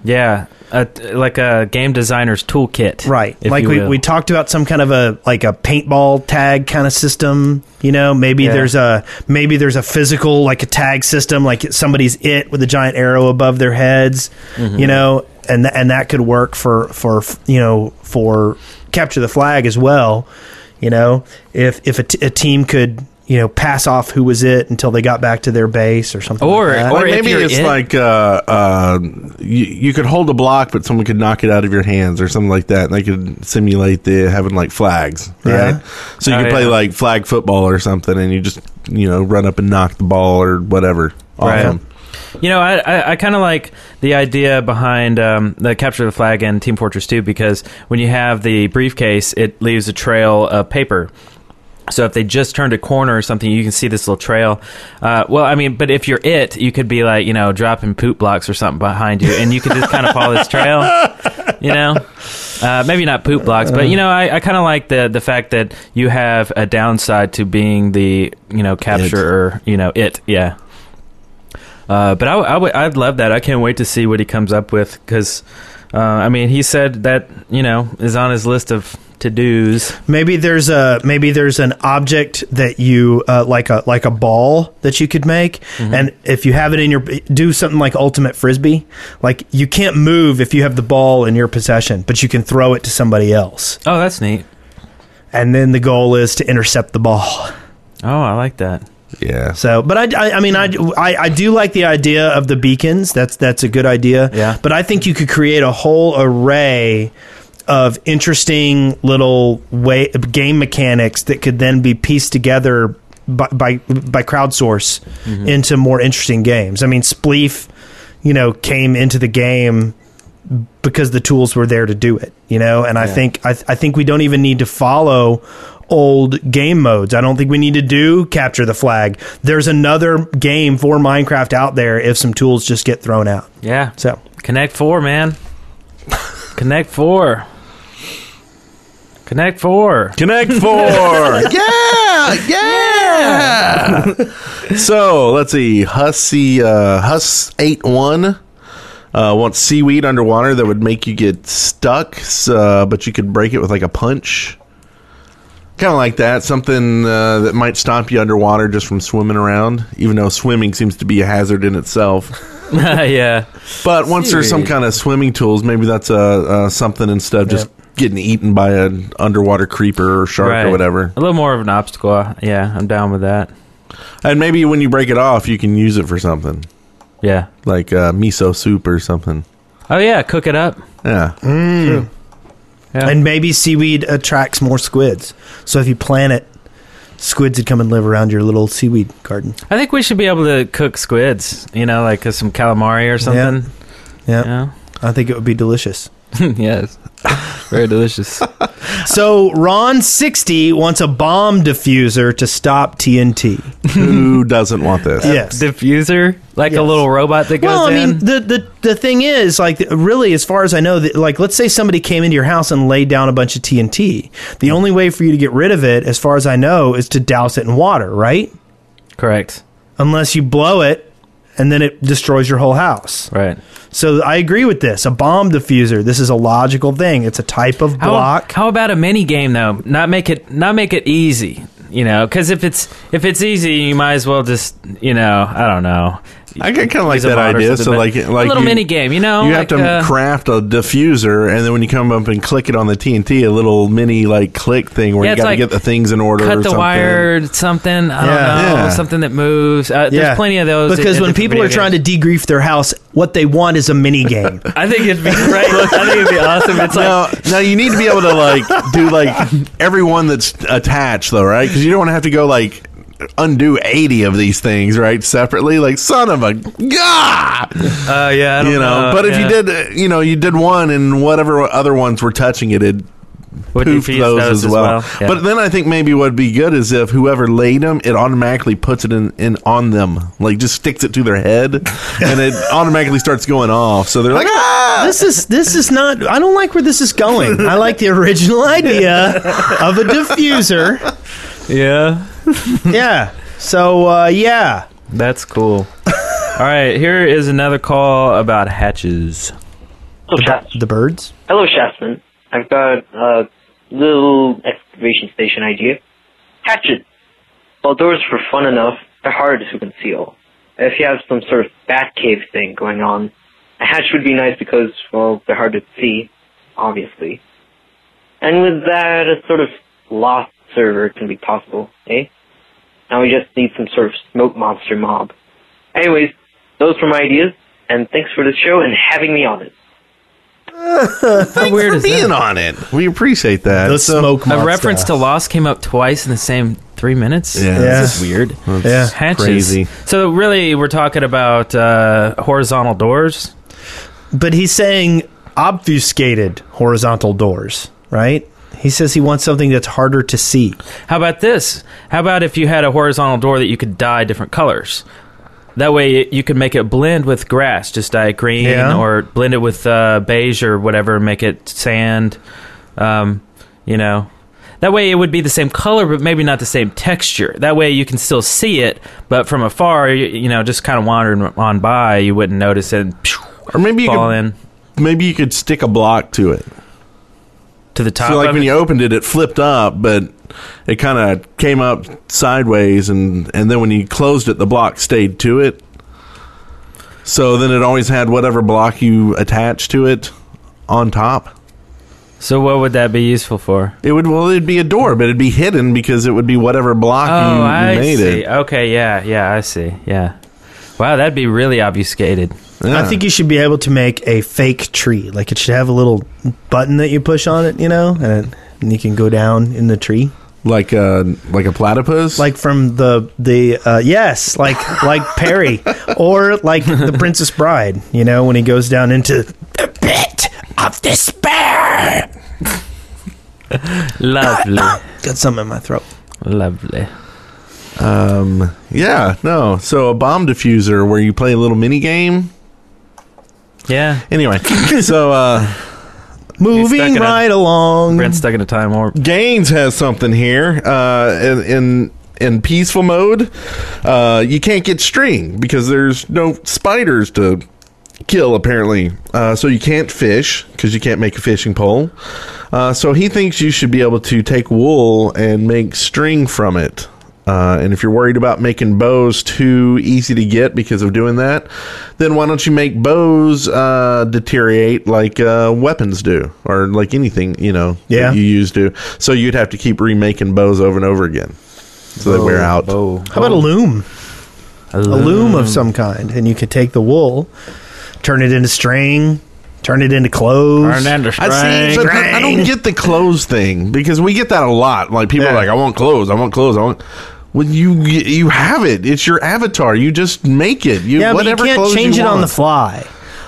Yeah, a, like a game designer's toolkit, Right. like we, will. we talked about some kind of a like a paintball tag kind of system. You know, maybe Yeah. there's a maybe there's a physical like a tag system, like somebody's it with a giant arrow above their heads. Mhm. You know, and th- and that could work for for you know for capture the flag as well. You know, if if a, t- a team could you know pass off who was it until they got back to their base or something, like that. Like, maybe it's like uh, uh, you, you could hold a block, but someone could knock it out of your hands or something like that. And they could simulate the having like flags, right? Yeah. So you Oh, could play yeah. like flag football or something, and you just you know run up and knock the ball or whatever off Right. them. You know, I I, I kind of like the idea behind um, the capture the flag and Team Fortress 2 because when you have the briefcase, it leaves a trail of paper. So if they just turned a corner or something, you can see this little trail. Uh, well, I mean, but if you're it, you could be like, you know, dropping poop blocks or something behind you, and you could just kind of follow this trail. You know, uh, maybe not poop blocks, but you know, I, I kind of like the the fact that you have a downside to being the you know capture or you know it. Yeah. Uh, but I, I would, I'd love that. I can't wait to see what he comes up with because, uh, I mean, he said that you know is on his list of to dos. Maybe there's a maybe there's an object that you uh, like a like a ball that you could make, Mhm. and if you have it in your do something like ultimate frisbee, like you can't move if you have the ball in your possession, but you can throw it to somebody else. Oh, that's neat. And then the goal is to intercept the ball. Oh, I like that. Yeah. So, but I, I, I mean, I, I, I do like the idea of the beacons. That's that's a good idea. Yeah. But I think you could create a whole array of interesting little way game mechanics that could then be pieced together by by, by crowdsource Mhm. into more interesting games. I mean, Spleef, you know, came into the game because the tools were there to do it. You know, and I think I, I think we don't even need to follow old game modes. I don't think we need to do capture the flag. There's another game for Minecraft out there if some tools just get thrown out. Yeah. So Connect Four, man. Connect Four. Connect Four. Connect Four. yeah, yeah. so let's see. Hussy uh, Huss eight one uh, wants seaweed underwater that would make you get stuck, uh, but you could break it with like a punch. Kind of like that, something uh, that might stop you underwater just from swimming around. Even though swimming seems to be a hazard in itself. yeah. But once there's some Seaweed. kind of swimming tools, maybe that's uh, uh, something instead of just getting eaten by an underwater creeper or shark Right. or whatever. A little more of an obstacle. Yeah, I'm down with that. And maybe when you break it off, you can use it for something. Yeah. Like uh, miso soup or something. Oh yeah, cook it up. Yeah. Mm. And maybe seaweed attracts more squids. So if you plant it, squids would come and live around your little seaweed garden. I think we should be able to cook squids. You know, like uh, some calamari or something. Yeah. I think it would be delicious. yes. Very delicious. So Ron60 wants a bomb diffuser to stop TNT. Who doesn't want this? Yes. Diffuser? Like a little robot that goes well, I in? mean, the, the the thing is, like, really, as far as I know, that, like, let's say somebody came into your house and laid down a bunch of TNT. The only way for you to get rid of it, as far as I know, is to douse it in water, right? Correct. Unless you blow it, and then it destroys your whole house. Right. So I agree with this. A bomb diffuser. This is a logical thing. It's a type of How, block. how about a mini game though? Not make it not make it easy. You know, because if it's if it's easy, you might as well just you know I don't know. I kind of like that idea. something, So but like, a little you- mini game. You know, you like, have to uh, craft a diffuser, and then when you come up and click it on the TNT, a little mini like click thing where Yeah, you got to like get the things in order. cut or the something. wire something. I Yeah. don't know Yeah. something that moves. Uh, There's plenty of those. Because when people are trying to degrief their house, what they want is a mini game. I think it'd be great. I think it'd be awesome. It's now, like now you need to be able to like do like everyone that's attached though, right? Because you don't want to have to go like undo eighty of these things, right? Separately, like son of a god. Uh, yeah, you know. know, but if yeah. you did, uh, you know, you did one, and whatever other ones were touching it, it Would poofed those, those as as well. well, yeah. But then I think maybe what'd be good is if whoever laid them, it automatically puts it in, in on them, like just sticks it to their head, and it automatically starts going off. So they're like, ah! this is this is not. I don't like where this is going. I like the original idea of a diffuser. Yeah. yeah. So uh, yeah, That's cool. All right, here is another call about hatches. So, Shasta. The birds. Hello, Shasman. I've got a little excavation station idea. Hatchet. While doors are fun enough, they're hard to conceal. If you have some sort of bat cave thing going on, a hatch would be nice because, well, they're hard to see, obviously. And with that, a sort of lost server can be possible, eh? Now we just need some sort of smoke monster mob. Anyways, those were my ideas, and thanks for the show and having me on it. How weird for is being that? on it. We appreciate that. The So- smoke monster. A reference to Lost came up twice in the same three minutes. Yeah. this is weird. That's Yeah. Hatches. crazy. So really, we're talking about uh, horizontal doors. But he's saying obfuscated horizontal doors, right? He says he wants something that's harder to see. How about this? How about if you had a horizontal door that you could dye different colors? That way you could make it blend with grass. Just dye it green Yeah. or blend it with uh, beige or whatever make it sand. Um, you know. That way it would be the same color, but maybe not the same texture. That way you can still see it, but from afar, you, you know, just kind of wandering on by, you wouldn't notice it. And Or maybe you fall could, in maybe you could stick a block to it. To the top. So like when it. you opened it, it flipped up, but it kind of came up sideways, and and then when you closed it, the block stayed to it. So then it always had whatever block you attached to it on top. so what would that be useful for? It would well, it'd be a door, but it'd be hidden because it would be whatever block Oh, you, you I made see. it. Okay, yeah, yeah, I see. Yeah. Wow, that'd be really obfuscated. I think you should be able to make a fake tree. Like it should have a little button that you push on it, you know, and, and you can go down in the tree. like a like a platypus. Like from the the uh, yes, like like Perry, or like the Princess Bride. You know, when he goes down into the pit of despair. Lovely. Got something in my throat. Lovely. Um, yeah, no. So a bomb diffuser where you play a little mini game. Yeah. Anyway, so uh, stuck Moving in a- right along. Brent's stuck in a time warp. Gaines has something here. Uh, in, in in peaceful mode, uh, you can't get string because there's no spiders to kill apparently. Uh, so you can't fish because you can't make a fishing pole. Uh, so he thinks you should be able to take wool and make string from it. Uh, and if you're worried about making bows too easy to get because of doing that, then why don't you make bows uh, deteriorate like uh, weapons do, or like anything you know Yeah. that you use do. So you'd have to keep remaking bows over and over again, so they wear out. Oh, How about a loom? A loom of some kind, and you could take the wool, turn it into string, turn it into clothes. I see, but I, I don't get the clothes thing because we get that a lot. Like people are like, I want clothes, I want clothes, I want. When you you have it, it's your avatar. You just make it. You yeah, but you can't change you it on the fly.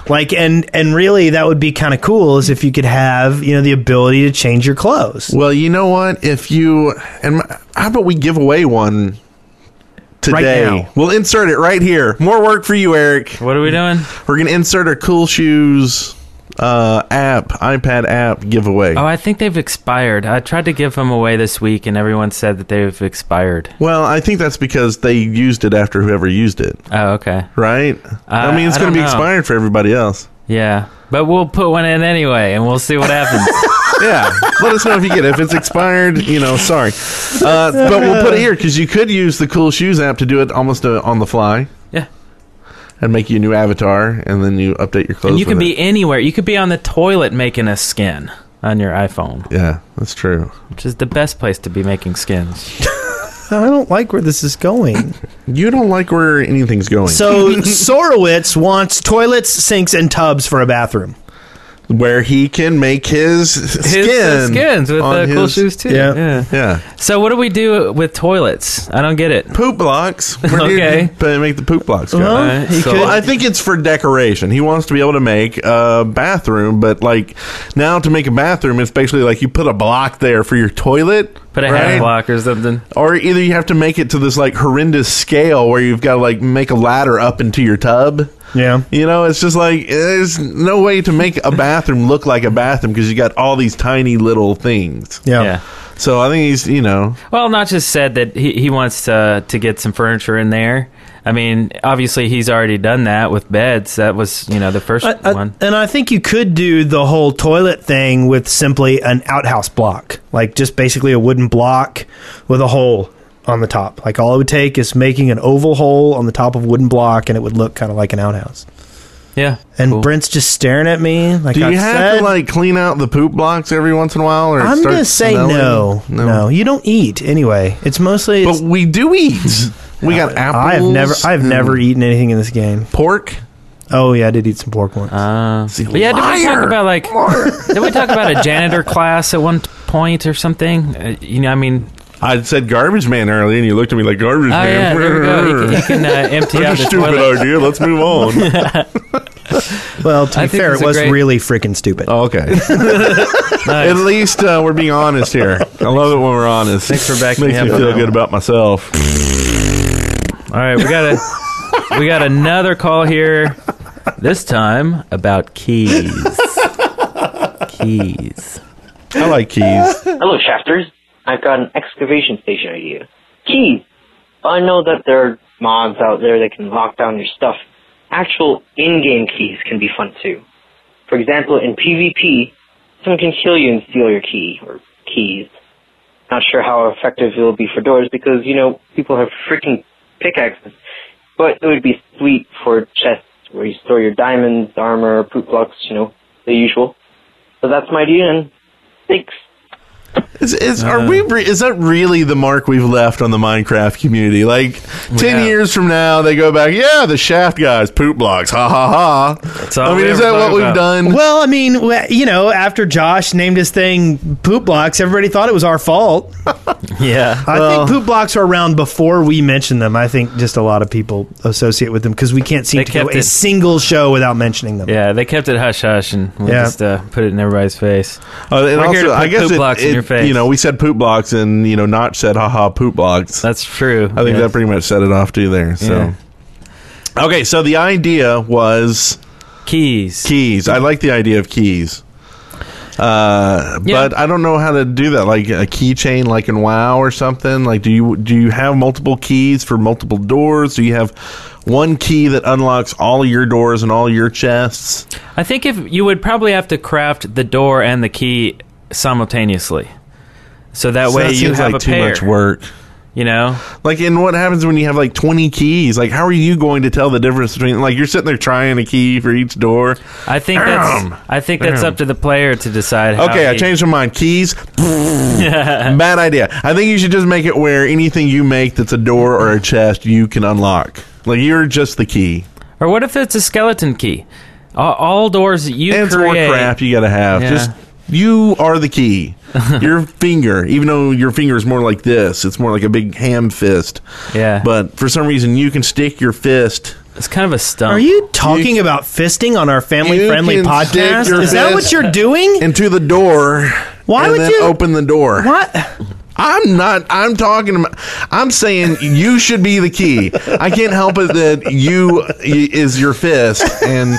Like and and really, that would be kind of cool is if you could have you know the ability to change your clothes. Well, you know what? If you and my- how about we give away one today? now. We'll insert it right here. More work for you, Eric. What are we doing? We're gonna insert our cool shoes uh, app, iPad app giveaway. Oh, I think they've expired. I tried to give them away this week, and everyone said that they've expired. Well, I think that's because they used it after whoever used it, Oh, okay. right? I Uh, mean, it's going to be know. expired for everybody else. Yeah, but we'll put one in anyway, and we'll see what happens. yeah, let us know if you get it. If it's expired, you know, sorry. Uh, but we'll put it here because you could use the Cool Shoes app to do it almost uh, on the fly. Yeah. And make you a new avatar, and then you update your clothes. and you can be it. anywhere. You could be on the toilet making a skin on your iPhone, Yeah, that's true. which is the best place to be making skins. I don't like where this is going. You don't like where anything's going. So Sorowitz wants toilets, sinks, and tubs for a bathroom. Where he can make his, His skin uh, skins with on uh, cool his- shoes too. Yeah. yeah. Yeah, So what do we do with toilets? I don't get it. poop blocks. Where do Okay. p- make the poop blocks go? Well, Alright, he so- Well, I think it's for decoration. He wants to be able to make a bathroom, but like now to make a bathroom, it's basically like you put a block there for your toilet. Put a right? hand block or something. Or either you have to make it to this like horrendous scale where you've got to like make a ladder up into your tub. Yeah. You know, it's just like there's no way to make a bathroom look like a bathroom because you got all these tiny little things. Yeah. Yeah. So I think he's, you know, Well, not just said that he, he wants to to get some furniture in there. I mean, obviously he's already done that with beds. That was, you know, the first I- I- one. and I think you could do the whole toilet thing with simply an outhouse block, like just basically a wooden block with a hole on the top. Like all it would take is making an oval hole on the top of a wooden block, and it would look kind of like an outhouse. Yeah. And Brent's just staring at me like Do you I have said. to like clean out the poop blocks every once in a while? Or I'm starts gonna say smelling? no, no, You don't eat anyway. It's mostly. But we do eat. We got apples. I have never. I have never eaten anything in this game. Pork. Oh yeah, I did eat some pork once. Uh, but yeah, did we talk about like? did we talk about a janitor class at one point or something? Uh, you know, I mean, I said garbage man earlier, and you looked at me like garbage Oh, man. yeah, there we go. He can- he can, uh, empty Such out a the stupid toilet. idea. Let's move on. well, to I be fair, it a was great- really freaking stupid. Oh, okay. At least uh, we're being honest here. I love it when we're honest. Thanks for backing Makes me me up on feel good one. about myself. all right, we got a we got another call here. This time about keys. keys. I like keys. Hello, Shafters. I've got an excavation station idea. Keys. I know that there are mods out there that can lock down your stuff. Actual in-game keys can be fun too. For example, in PvP, someone can kill you and steal your key or keys. Not sure how effective it will be for doors because you know people have freaking pickaxes, but it would be sweet for chests where you store your diamonds, armor, poop blocks, you know, the usual. So that's my idea, and thanks. Is, is are we? Re- is that really the mark we've left on the Minecraft community? Like ten have. years from now, they go back. Yeah, the shaft guys, poop blocks. Ha ha ha. I mean, is that what talk we've done? Well, I mean, you know, after Josh named his thing poop blocks, everybody thought it was our fault. Yeah. I Well- think poop blocks were around before we mentioned them. I think just a lot of people associate with them because we can't seem to go kept a single show without mentioning them. Yeah, they kept it hush hush, and we Yeah. just uh, put it in everybody's face. Uh, and We're also, I guess poop it, blocks in it- your face. You know, we said poop blocks, and you know, Notch said haha poop blocks. That's true. I think Yeah. that pretty much set it off too there. So, Yeah. okay, so the idea was keys. Keys. I like the idea of keys. Uh, Yeah. but I don't know how to do that. Like a keychain, like in WoW or something. Like, do you do you have multiple keys for multiple doors? Do you have one key that unlocks all your doors and all your chests? I think if you would probably have to craft the door and the key simultaneously, so that So way that you seems have like a too pair. much work. You know, Like, and what happens when you have like twenty keys? Like, how are you going to tell the difference between like you're sitting there trying a key for each door? I think that's I think that's Bam. up to the player to decide. How Okay, I he- changed my mind. Keys, bad idea. I think you should just make it where anything you make that's a door or a chest you can unlock. Like you're just the key. Or what if it's a skeleton key? All, all doors that you and it's more create. crap you got to have. Yeah. Just you are the key. your finger, even though your finger is more like this, it's more like a big ham fist. Yeah. But for some reason, you can stick your fist. It's kind of a stump. Are you talking about fisting on our family friendly You can stick podcast? your Is that what fist you're doing? Into the door. Why and would then you- open the door? What? I'm not. I'm talking about. I'm saying you should be the key. I can't help it that you i- is your fist and.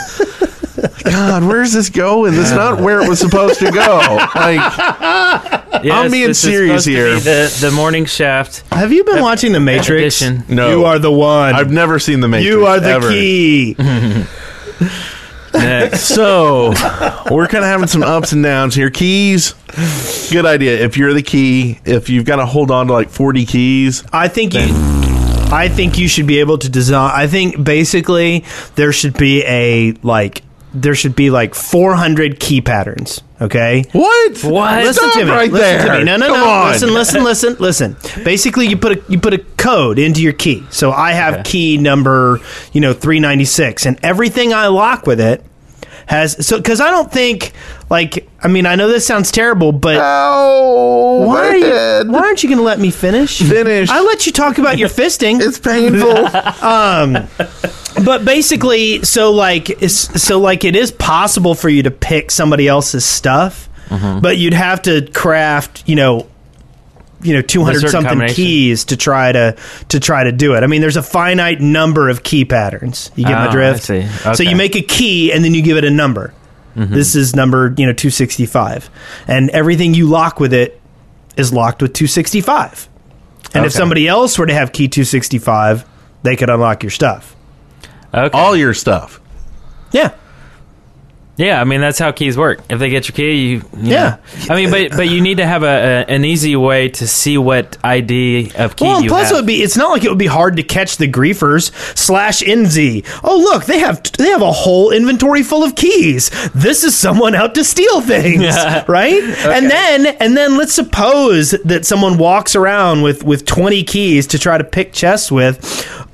God, where's this going? This is not where it was supposed to go. Like, Yes, I'm being this is serious supposed to here. be The the morning shaft. Have you been watching The Matrix? Edition. No. You are the one. I've never seen the Matrix. you are the ever. key. Next. So we're kind of having some ups and downs here. Keys, good idea. If you're the key, if you've got to hold on to like 40 keys, I think you. I think you should be able to design. I think basically there should be a like there should be like 400 key patterns. Okay. what? What? Listen Stop to me. right listen there. to me. No, no, Come no. on. Listen, listen, listen, listen. Basically, you put a you put a code into your key. So I have key number, you know, 396 and everything I lock with it has so cuz I don't think like I mean, I know this sounds terrible, but why are you, why aren't you going to let me finish? Finish. I let you talk about your fisting. It's painful. Um, but basically, so like, so like, it is possible for you to pick somebody else's stuff, Mm-hmm. but you'd have to craft, you know, you know, 200 something keys to try to to try to do it. I mean, there's a finite number of key patterns. You get Oh, my I drift. see. So you make a key and then you give it a number. Mm-hmm. This is number you know two sixty five, and everything you lock with it is locked with two sixty five. And if somebody else were to have key two sixty five, they could unlock your stuff. Okay. All your stuff. Yeah. Yeah, I mean that's how keys work. If they get your key, you, you Yeah. know. I mean, but but you need to have a, a an easy way to see what ID of key Well, and you plus have. it would be it's not like it would be hard to catch the griefers slash NZ. Oh look, they have they have a whole inventory full of keys. This is someone out to steal things, Yeah. right? And then and then let's suppose that someone walks around with with 20 keys to try to pick chests with.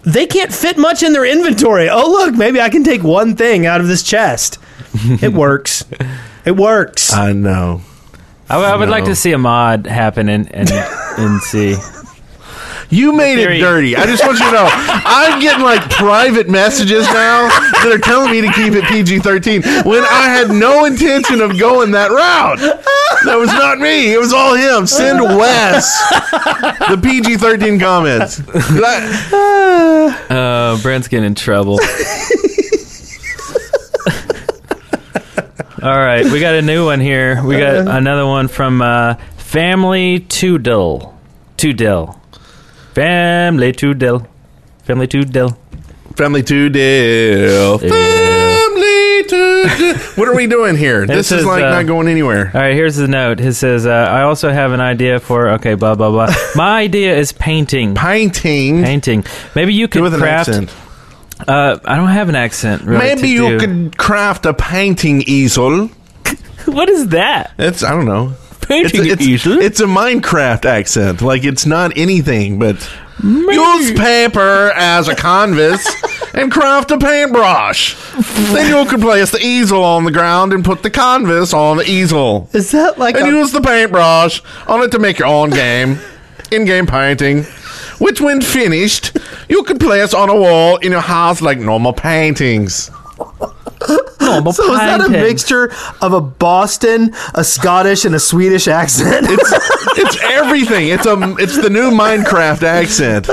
They can't fit much in their inventory. Oh look, maybe I can take one thing out of this chest. it works. It works. I know. I, would- I would like to see a mod happen and in, in C. You made it theory- dirty. I just want you to know. I'm getting like private messages now that are telling me to keep it PG 13 when I had no intention of going that route. That was not me. It was all him. Send Wes the PG 13 comments. Did I- Uh, Brent's getting in trouble. All right, we got a new one here. We got another one from uh, Family Toodle. Toodle. Family Toodle. Family Toodle. Family to deal. Family to deal. What are we doing here? This, This is is, like uh, not going anywhere. All right, here's the note. It says, uh, I also have an idea for, okay, blah, blah, blah. My idea is painting. Painting? Painting. Maybe you could with an craft. accent. Uh, I don't have an accent. Really, Maybe to you do. could craft a painting easel. what is that? It's I don't know. Painting it's, it's, easel? It's a Minecraft accent. Like it's not anything but use paper as a canvas and craft a paintbrush. then you could place the easel on the ground and put the canvas on the easel. Is that like and a- use the paintbrush on it to make your own game, in-game painting. Which, when finished, you can place on a wall in your house like normal paintings. Normal So is that a painting. mixture of a Boston, a Scottish, and a Swedish accent? It's it's everything. It's a it's the new Minecraft accent.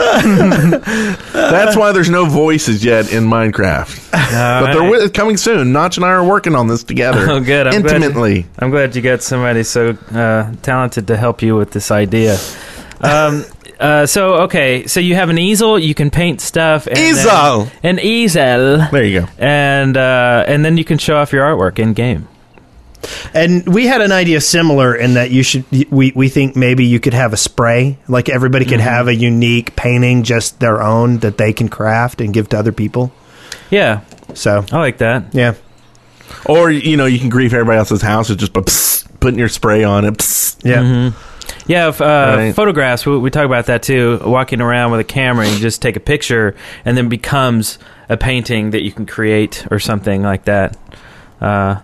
That's why there's no voices yet in Minecraft. but they're wi- coming soon. Notch and I are working on this together. Oh, good. I'm intimately. Glad, I'm glad you got somebody so uh, talented to help you with this idea. Um, uh, so okay, so you have an easel. You can paint stuff. And then- Easel. an easel. There you go. And uh, and then you can show off your artwork in game. And we had an idea similar in that you should. We we think maybe you could have a spray, like everybody could Mm-hmm. have a unique painting, just their own that they can craft and give to other people. Yeah. So I like that. Yeah. Or you know you can grief everybody else's house with just by psst, putting your spray on it. Psst. Yeah. Yeah, if, uh, Right. photographs. We, we talk about that too. Walking around with a camera, and you just take a picture, and then becomes a painting that you can create or something like that. Uh,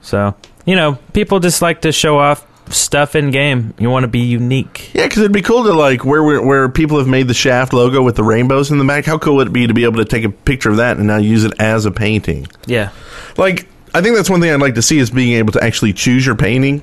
so you know, people just like to show off stuff in game. You want to be unique. Yeah, because it'd be cool to like where we're, where people have made the shaft logo with the rainbows in the back. How cool would it be to be able to take a picture of that and now use it as a painting? Yeah. Like, I think that's one thing I'd like to see is being able to actually choose your painting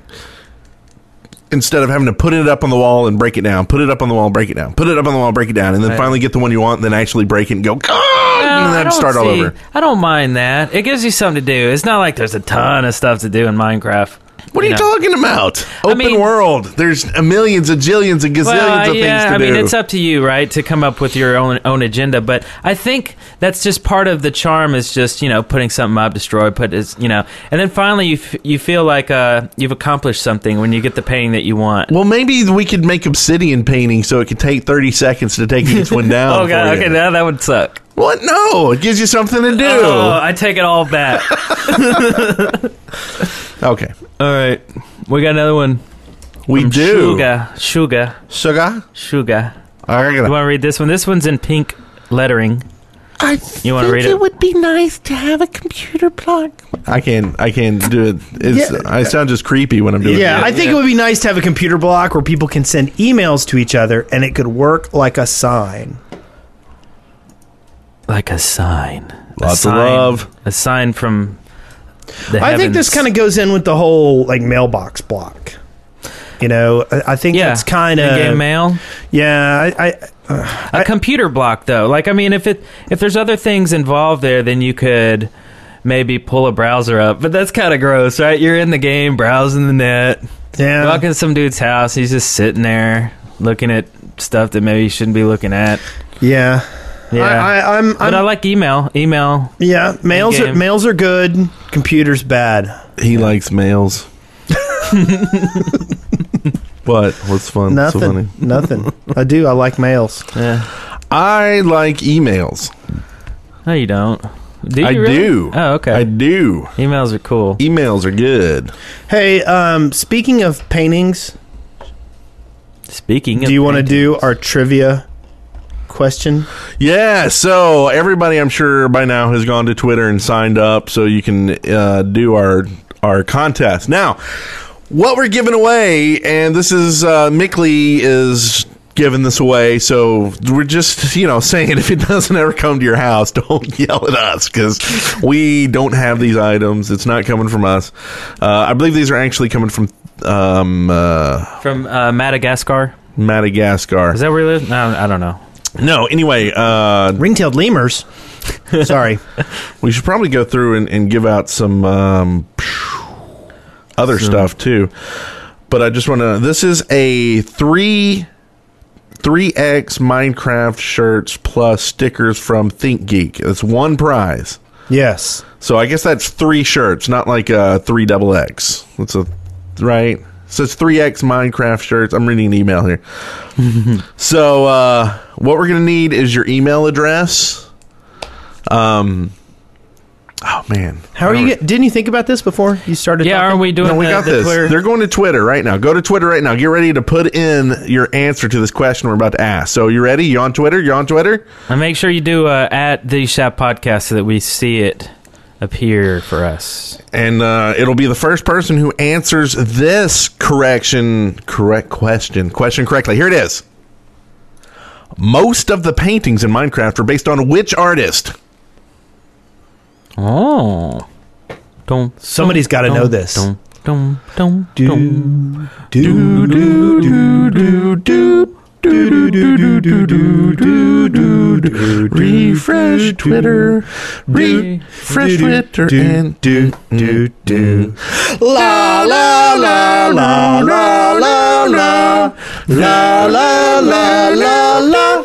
instead of having to put it up on the wall and break it down, put it up on the wall, break it down, put it up on the wall, break it down, and then Right. finally get the one you want, and then actually break it and go, and then start all over. I don't mind that. It gives you something to do. It's not like there's a ton of stuff to do in Minecraft. What are you know. talking about? Open world. There's a millions, a jillions, a gazillions Well, of yeah, things to I do. I mean, it's up to you, right, to come up with your own own agenda. But I think that's just part of the charm. Is just you know putting something up, destroy, put is you know, and then finally you f- you feel like uh, you've accomplished something when you get the painting that you want. well, maybe we could make obsidian painting so it could take 30 seconds to take each one down. oh god, okay, now that would suck. What? No, it gives you something to do. Oh, I take it all back. okay. All right, we got another one. We from do. Sugar, sugar, Sugar? sugar. I You want to read this one? This one's in pink lettering. I You wanna think read it? it? would be nice to have a computer plug. I can't. I can't do it. It's. Yeah. I sound just creepy when I'm doing it. Yeah, it. I think it would be nice to have a computer block where people can send emails to each other and it could work like a sign. Like a sign. Lots a of sign, love. A sign from the I think this kind of goes in with the whole like mailbox block. You know, I, I think Yeah, it's kind of in-game mail. Yeah, I, I uh, a computer block though. Like i mean if it if there's other things involved there then you could maybe pull a browser up. But that's kind of gross right? You're in the game browsing the net. Yeah. Walking to some dude's house he's just sitting there looking at stuff that maybe you shouldn't be looking at. Yeah. Yeah, I, I, I'm, but I'm I like email. Email. yeah. Mails are mails are good. Computers bad. He likes mails. what? What's fun? Nothing. So funny. Nothing. I do. I like mails. Yeah. I like emails. No, you don't. Do you I really? do. Oh, okay. I do. Emails are cool. Emails are good. Hey, um, speaking of paintings, Speaking. do you want to do our trivia question? Yeah, so everybody I'm sure by now has gone to Twitter and signed up so you can uh, do our our contest. Now, what we're giving away, and this is uh, Mickley is giving this away, so we're just you know saying if it doesn't ever come to your house, don't yell at us because we don't have these items. It's not coming from us. Uh, I believe these are actually coming from um, uh, from uh, Madagascar. Madagascar. Is that where you live? No, I don't know. No, anyway, uh, ring-tailed lemurs. Sorry, we should probably go through and, and give out some um, other Some- stuff too. But I just want to. This is a three three X Minecraft shirts plus stickers from ThinkGeek. That's one prize. Yes. So I guess that's three shirts, not like a three double X. It's a right. So it's three X Minecraft shirts. I'm reading an email here. so uh, what we're gonna need is your email address. Um. Oh man, How are you? Get, didn't you think about this before you started? Yeah, talking? aren't we doing no, we the, got the this. Twitter? They're going to Twitter right now. Go to Twitter right now. Get ready to put in your answer to this question we're about to ask. So you ready? You on Twitter? You on Twitter? And make sure you do uh, at the Shaft Podcast so that we see it appear for us. And uh, it'll be the first person who answers this correction, correct question, question correctly. Here it is. Most of the paintings in Minecraft are based on which artist? Oh. Don't. Somebody's got to know this. Don't. Don't. Don't. Do do do do do do. Refresh Twitter, refresh Twitter, and do do do. la la la la la la la la la la la la.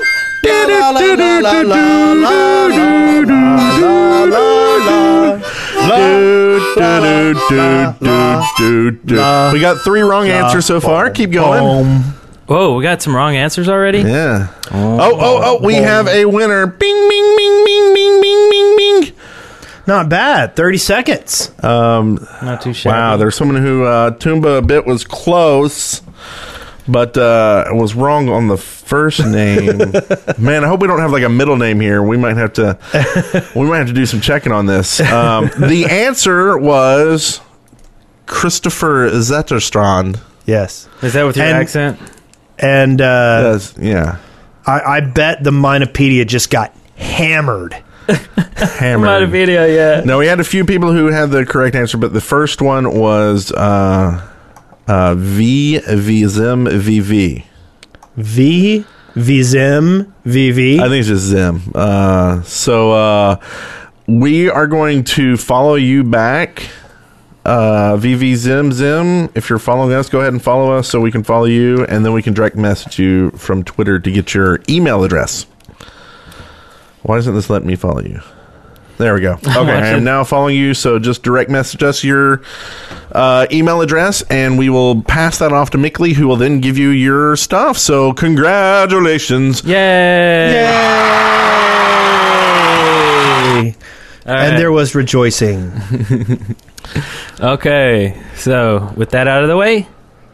We got three wrong answers so far. Keep going. Whoa, we got some wrong answers already? Yeah. Oh, oh, oh, we have a winner. Bing, bing, bing, bing, bing, bing, bing, bing. Not bad. Thirty seconds. Um, Not too shabby. wow, there's someone who uh, Toomba Bit was close, but uh, was wrong on the first name. Man, I hope we don't have like a middle name here. We might have to. we might have to do some checking on this. Um, the answer was Kristoffer Zetterstrand. Yes. Is that with your And- accent? And uh, Yes, yeah, I, I bet the Minopedia just got hammered. hammered. Not a video yet. No, we had a few people who had the correct answer, but the first one was uh, uh, V V Zim V V. V Vizim VV. I think it's just Zim. Uh, so uh, we are going to follow you back. Uh, VV Zim Zim. If you're following us, go ahead and follow us so we can follow you, and then we can direct message you from Twitter to get your email address. Why doesn't this let me follow you? There we go. Okay, I am now following you. So just direct message us your uh, email address, and we will pass that off to Mickley, who will then give you your stuff. So congratulations! Yay! Yay! All right. And there was rejoicing. Okay, so with that out of the way,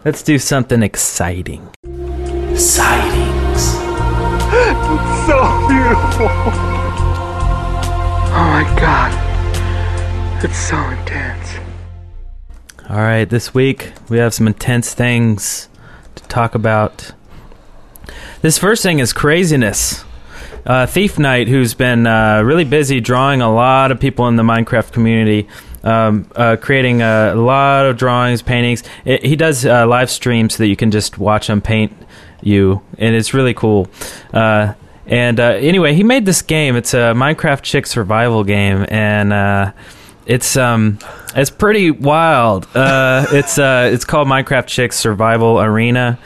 let's do something exciting. Sightings. It's so beautiful. Oh my god. It's so intense. All right, this week we have some intense things to talk about. This first thing is craziness. Uh, Thief Knight, who's been uh, really busy drawing a lot of people in the Minecraft community, um, uh, creating a lot of drawings, paintings. It, he does uh, live streams so that you can just watch him paint you, and it's really cool. Uh, and uh, anyway, he made this game. It's a Minecraft chick survival game, and it's um it's pretty wild. Uh, it's uh it's called Minecraft Chicks Survival Arena,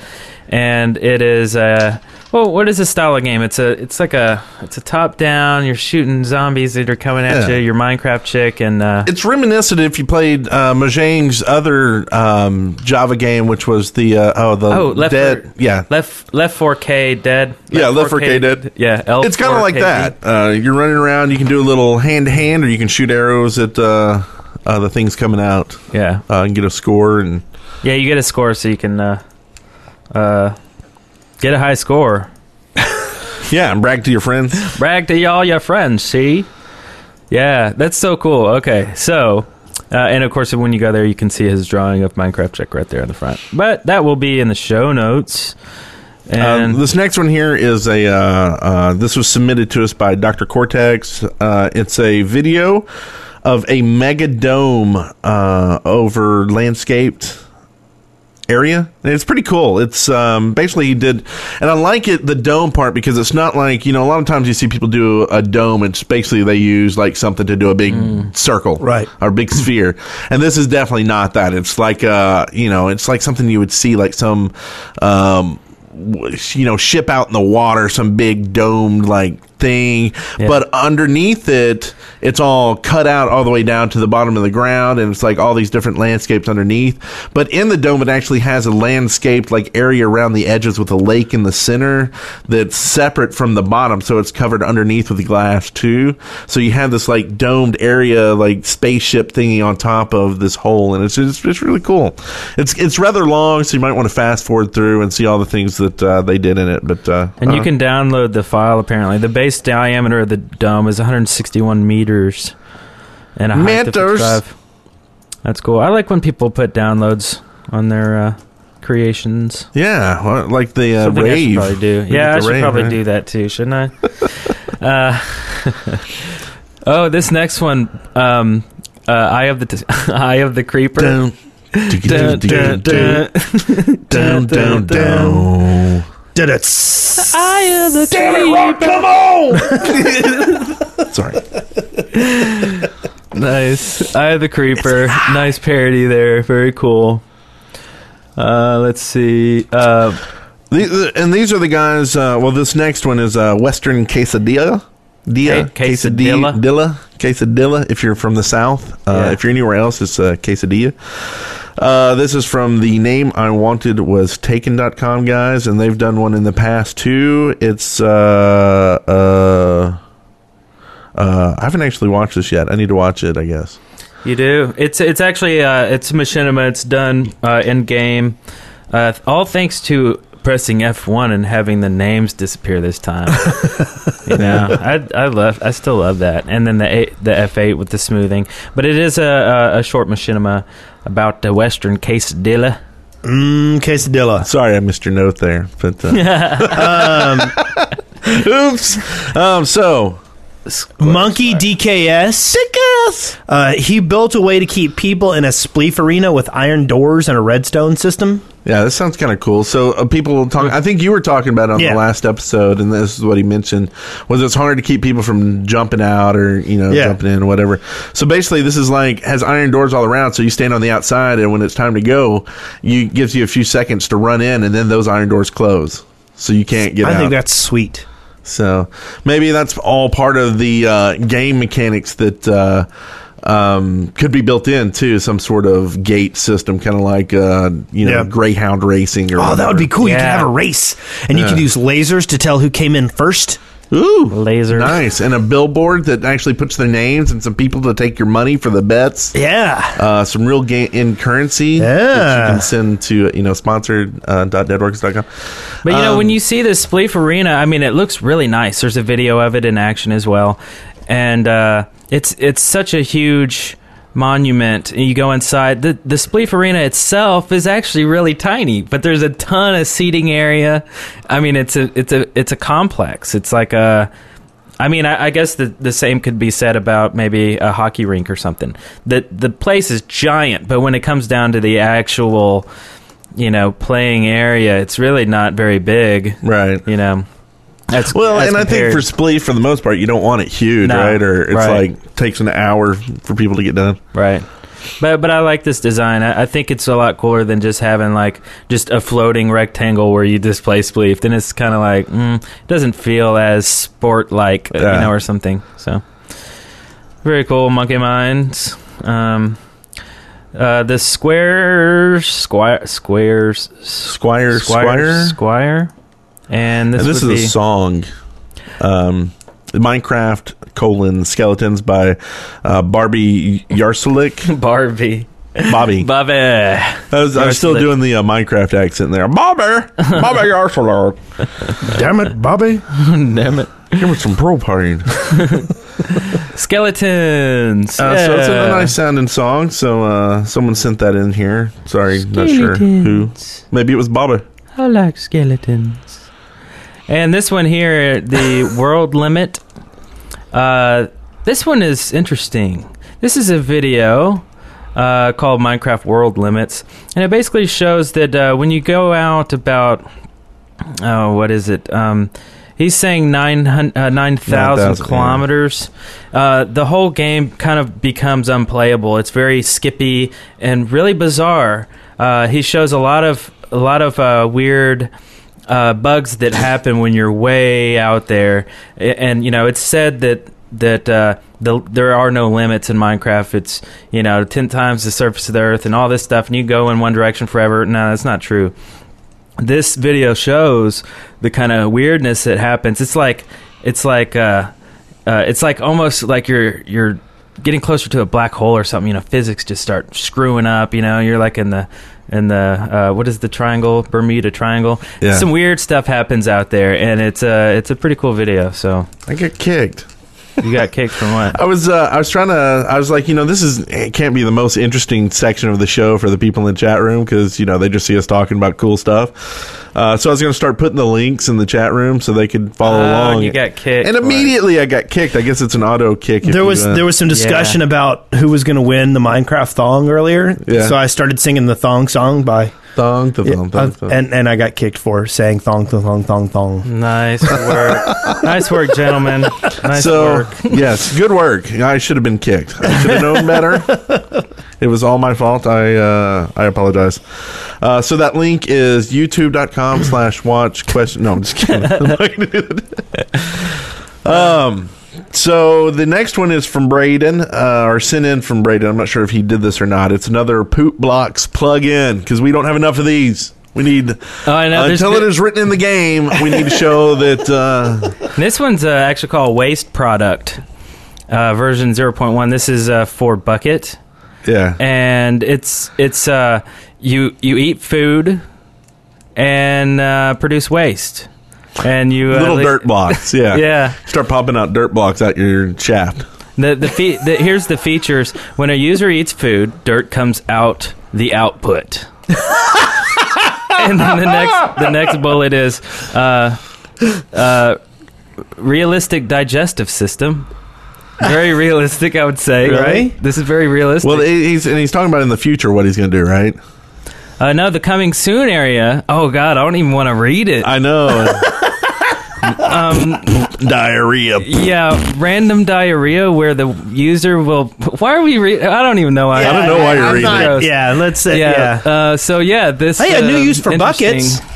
and it is uh Well, what is this style of game? It's a it's like a it's a top down. You're shooting zombies that are coming at Yeah. you. Your Minecraft chick and uh, It's reminiscent if you played uh, Mojang's other um, Java game, which was the uh, oh the oh left dead for- yeah left left 4K dead. yeah left 4K dead Yeah, L it's kind of like 4K. that. Uh, you're running around. You can do a little hand to hand, or you can shoot arrows at uh, uh, the things coming out. Yeah, uh, and get a score and Yeah, you get a score so you can uh, uh, get a high score. yeah, and brag to your friends. brag to all your friends. See, yeah, that's so cool. Okay, so. Uh, and of course, when you go there, you can see his drawing of Minecraft Chick right there in the front. But that will be in the show notes. And Um, this next one here is a. Uh, uh, this was submitted to us by Dr. Cortex. Uh, it's a video of a mega dome uh, over landscaped area. And it's pretty cool. It's um, basically he did, and I like it the dome part because it's not like you know a lot of times you see people do a dome. It's basically they use like something to do a big circle, right, or big sphere. And this is definitely not that. It's like uh, you know, it's like something you would see like some um, you know ship out in the water, some big domed like thing, but underneath it, it's all cut out all the way down to the bottom of the ground, and it's like all these different landscapes underneath. But in the dome, it actually has a landscaped like area around the edges with a lake in the center that's separate from the bottom, so it's covered underneath with glass too. So you have this like domed area, like spaceship thingy on top of this hole, and it's just, it's really cool. It's it's rather long, so you might want to fast forward through and see all the things that uh, they did in it. But uh, And you uh, can download the file. Apparently, the base diameter of the dome is 161 meters, and a height of Meters. 55. That's cool. I like when people put downloads on their uh, creations. Yeah, well, like the uh, Something I should rave. probably do. Like Yeah, the I should rave, probably right? do that too, shouldn't I? uh, oh, this next one, um, uh, Eye of the t- Eye of the Creeper. Dun, dun, dun, dun. Down, down, down. Did it? Eye of the creeper. Come on! Sorry. nice. Eye of the Creeper. Nice parody there. Very cool. Uh, let's see. Uh, The- and these are the guys. Uh, well, this next one is uh, Western Quesadilla. Dia, quesadilla. quesadilla, quesadilla. If you're from the south, uh, Yeah. if you're anywhere else, it's uh, quesadilla. Uh, this is from the name I wanted was taken.com guys, and they've done one in the past too. It's uh, uh, uh, I haven't actually watched this yet. I need to watch it. I guess. You do. It's it's actually uh, it's machinima. It's done uh, in game. Uh, all thanks to pressing F1 and having the names disappear this time. you know, I I love I still love that. And then the A, the F8 with the smoothing. But it is a a, a short machinima about the Western quesadilla. Mmm, quesadilla. Sorry, I missed your note there, but uh, um, oops. Um, so Monkey DKS. Uh, he built a way to keep people in a spleef arena with iron doors and a redstone system. Yeah, this sounds kind of cool. So uh, people will talk. I think you were talking about it on Yeah. the last episode, and this is what he mentioned was it's hard to keep people from jumping out or you know Yeah. jumping in or whatever. So basically, this is like has iron doors all around. So you stand on the outside, and when it's time to go, you gives you a few seconds to run in, and then those iron doors close, so you can't get out. I out. think that's sweet. So maybe that's all part of the uh, game mechanics that uh, um, could be built in too. Some sort of gate system, kind of like uh, you know Yeah. Greyhound racing. Or Oh, that would be cool. You could have a race, and you Yeah. could use lasers to tell who came in first. Ooh, laser, nice, and a billboard that actually puts their names and some people to take your money for the bets. Yeah, uh, some real game in currency. that Yeah. you can send to you know sponsored uh, dot deadworks.com. But you know, Um, when you see this Spleef Arena, I mean, it looks really nice. There's a video of it in action as well, and uh, it's it's such a huge monument. And you go inside. the The Spleef Arena itself is actually really tiny, but there's a ton of seating area. I mean, it's a it's a it's a complex. It's like a. I mean, I, I guess the the same could be said about maybe a hockey rink or something. The the place is giant, but when it comes down to the actual you know, playing area, it's really not very big. Right. You know. That's Well, as and I think for Spleef, for the most part, you don't want it huge, No, right? Or it's right. like takes an hour for people to get done. Right. But but I like this design. I, I think it's a lot cooler than just having like just a floating rectangle where you display spleef. Then it's kind of like mm, it doesn't feel as sport like, you know, or something. So very cool, Monkey Minds. Um, uh, the square squire squares Squire squire Squire? Squire, and this, and this is be a song. Um, Minecraft colon skeletons by uh, Barbie Yarselik. Barbie. Bobby. Bobby. I was, I was still doing the uh, Minecraft accent there. Bobby. Bobby Yarselik. Damn it, Bobby. Damn it. Give me some propane. Skeletons. Uh, So it's a nice sounding song. So uh, someone sent that in here. Sorry, not sure who. Maybe it was Bobby. I like skeletons. And this one here, the world limit. Uh, this one is interesting. This is a video uh, called Minecraft World Limits, and it basically shows that uh, when you go out about, oh, what is it? Um, he's saying 9,000 uh, 9,000 9,000, yeah. kilometers. Uh, the whole game kind of becomes unplayable. It's very skippy and really bizarre. Uh, he shows a lot of a lot of uh, weird uh, bugs that happen when you're way out there, and you know it's said that that uh, the, there are no limits in Minecraft. It's you know ten times the surface of the Earth and all this stuff, and you go in one direction forever. No, that's not true this video shows the kind of weirdness that happens. It's like it's like uh, uh, it's like almost like you're you're getting closer to a black hole or something. You know, physics just start screwing up. You know, you're like in the in the uh, what is the triangle Bermuda Triangle. Yeah. Some weird stuff happens out there, and it's a it's a pretty cool video. So I get kicked. You got kicked from what? I was uh, I was trying to I was like you know this is it can't be the most interesting section of the show for the people in the chat room because you know they just see us talking about cool stuff. Uh, so I was going to start putting the links in the chat room so they could follow Oh, along. you got kicked and for it. immediately I got kicked. I guess it's an auto kick. There was uh, there was some discussion about who was going to win the Minecraft thong earlier. Yeah. So I started singing the thong song by thong to thong, thong, uh, thong. and and I got kicked for saying thong thong thong thong thong. Nice work, nice work, gentlemen. Nice so work. yes, good work. I should have been kicked. I should have known better. It was all my fault. I uh, I apologize. Uh, so that link is youtube.com slash watch question. No, I'm just kidding. I'm not gonna do that. Um. So the next one is from Braden, uh, or sent in from Braden. I'm not sure if he did this or not. It's another poop blocks plug-in because we don't have enough of these. We need Oh, I know. Until it the- written in the game. We need to show that. Uh, This one's uh, actually called Waste Product, uh, version 0.1. This is uh, for Bukkit. Yeah. And it's it's uh, you you eat food and uh, produce waste. And you uh, little li- dirt blocks. Yeah, Yeah. Start popping out dirt blocks out your shaft. The the, fe- the here's the features. When a user eats food, dirt comes out the output. and then the next the next bullet is uh, uh, realistic digestive system. Very realistic, I would say. Really? Right? This is very realistic. Well, he's and he's talking about in the future what he's going to do, right? Uh, no, the coming soon area. Oh God, I don't even want to read it. I know. um, diarrhea. Yeah, random diarrhea where the user will. Why are we? Re- I don't even know why. Yeah, I don't know why you're I'm reading not- it. Yeah, let's say- yeah. Uh, so yeah, this. Hey, a new uh, use for buckets.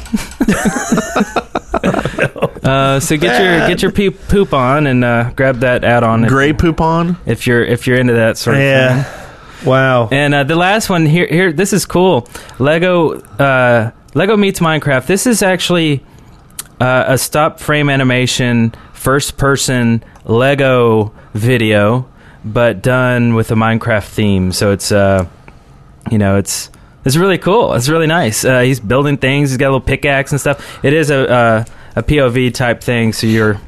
Uh, so get your get your poop, poop on and uh, grab that add-on. Gray poop on. if you're if you're into that sort of Yeah. thing. Wow. And uh, the last one here here this is cool. Lego uh, Lego meets Minecraft. This is actually uh, a stop frame animation first person Lego video, but done with a Minecraft theme. So it's uh, you know it's it's really cool. It's really nice. Uh, he's building things. He's got a little pickaxe and stuff. It is a uh, a POV type thing. So you're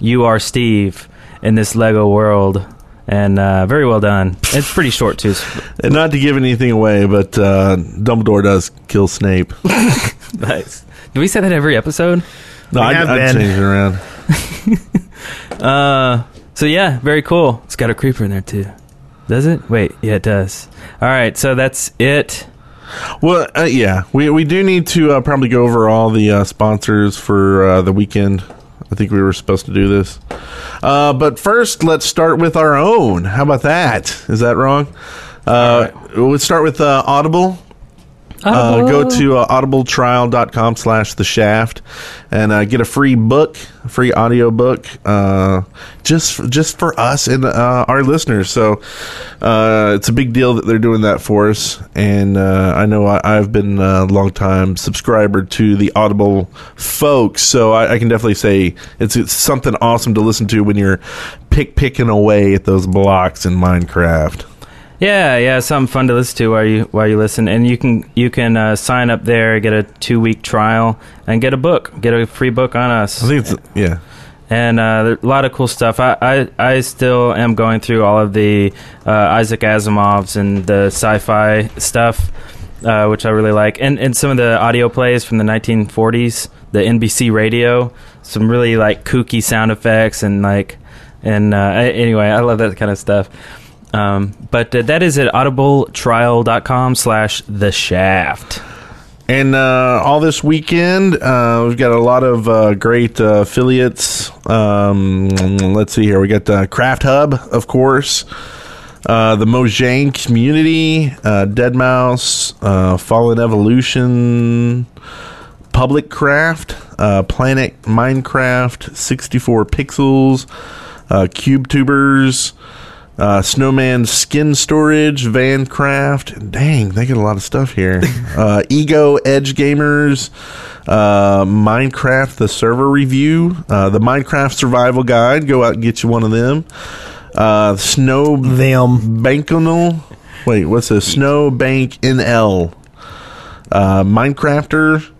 you are Steve in this Lego world. And uh, very well done. It's pretty short too. And not to give anything away, but uh, Dumbledore does kill Snape. nice. Do we say that every episode? No, I, I'd change it around. Uh, so yeah, very cool. It's got a creeper in there too. Does it? Wait, yeah, it does. All right, so that's it. Well, uh, yeah, we we do need to uh, probably go over all the uh, sponsors for uh, the weekend. I think we were supposed to do this, uh, but first let's start with our own. How about that? Is that wrong? Uh, We'll start with uh, Audible. Uh, go to uh, audibletrial.com slash the shaft and uh, get a free book a free audio book uh, just just for us and uh, our listeners. So uh, it's a big deal that they're doing that for us. And uh, I know I, I've been a long time subscriber to the Audible folks. So I, I can definitely say it's, it's something awesome to listen to when you're pick picking away at those blocks in Minecraft Yeah, yeah, something fun to listen to while you while you listen, and you can you can uh, sign up there, get a two week trial, and get a book, get a free book on us. I think it's yeah. And uh, a lot of cool stuff. I, I, I still am going through all of the uh, Isaac Asimovs and the sci-fi stuff, uh, which I really like, and and some of the audio plays from the 1940s, the NBC radio, some really like kooky sound effects and like, and uh, anyway, I love that kind of stuff. Um, but uh, that is at audibletrial.com slash the shaft. And uh, all this weekend, uh, we've got a lot of uh, great uh, affiliates. Um, let's see here. We got the Craft Hub, of course, uh, the Mojang Community, uh, Dead Mouse, Fallen Evolution, Public Craft, uh, Planet Minecraft, 64 Pixels, Cube Tubers. Uh, Snowman Skin Storage, Vancraft. Dang, they get a lot of stuff here. uh, Ego Edge Gamers, uh, Minecraft the server review, uh, the Minecraft Survival Guide. Go out and get you one of them. Uh, Snow them Bankanal. Wait, what's this? Snow Bank NL. Uh, Minecrafter,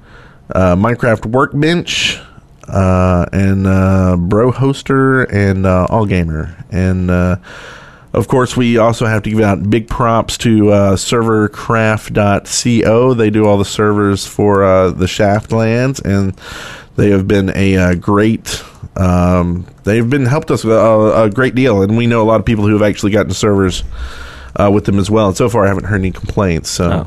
uh, Minecraft Workbench, uh, and uh, Bro Hoster and uh, All Gamer. And uh, of course, we also have to give out big props to uh, servercraft.co. They do all the servers for uh, the Shaftlands, and they have been a uh, great. Um, they've been helped us a, a great deal, and we know a lot of people who have actually gotten servers uh, with them as well. And so far, I haven't heard any complaints. So.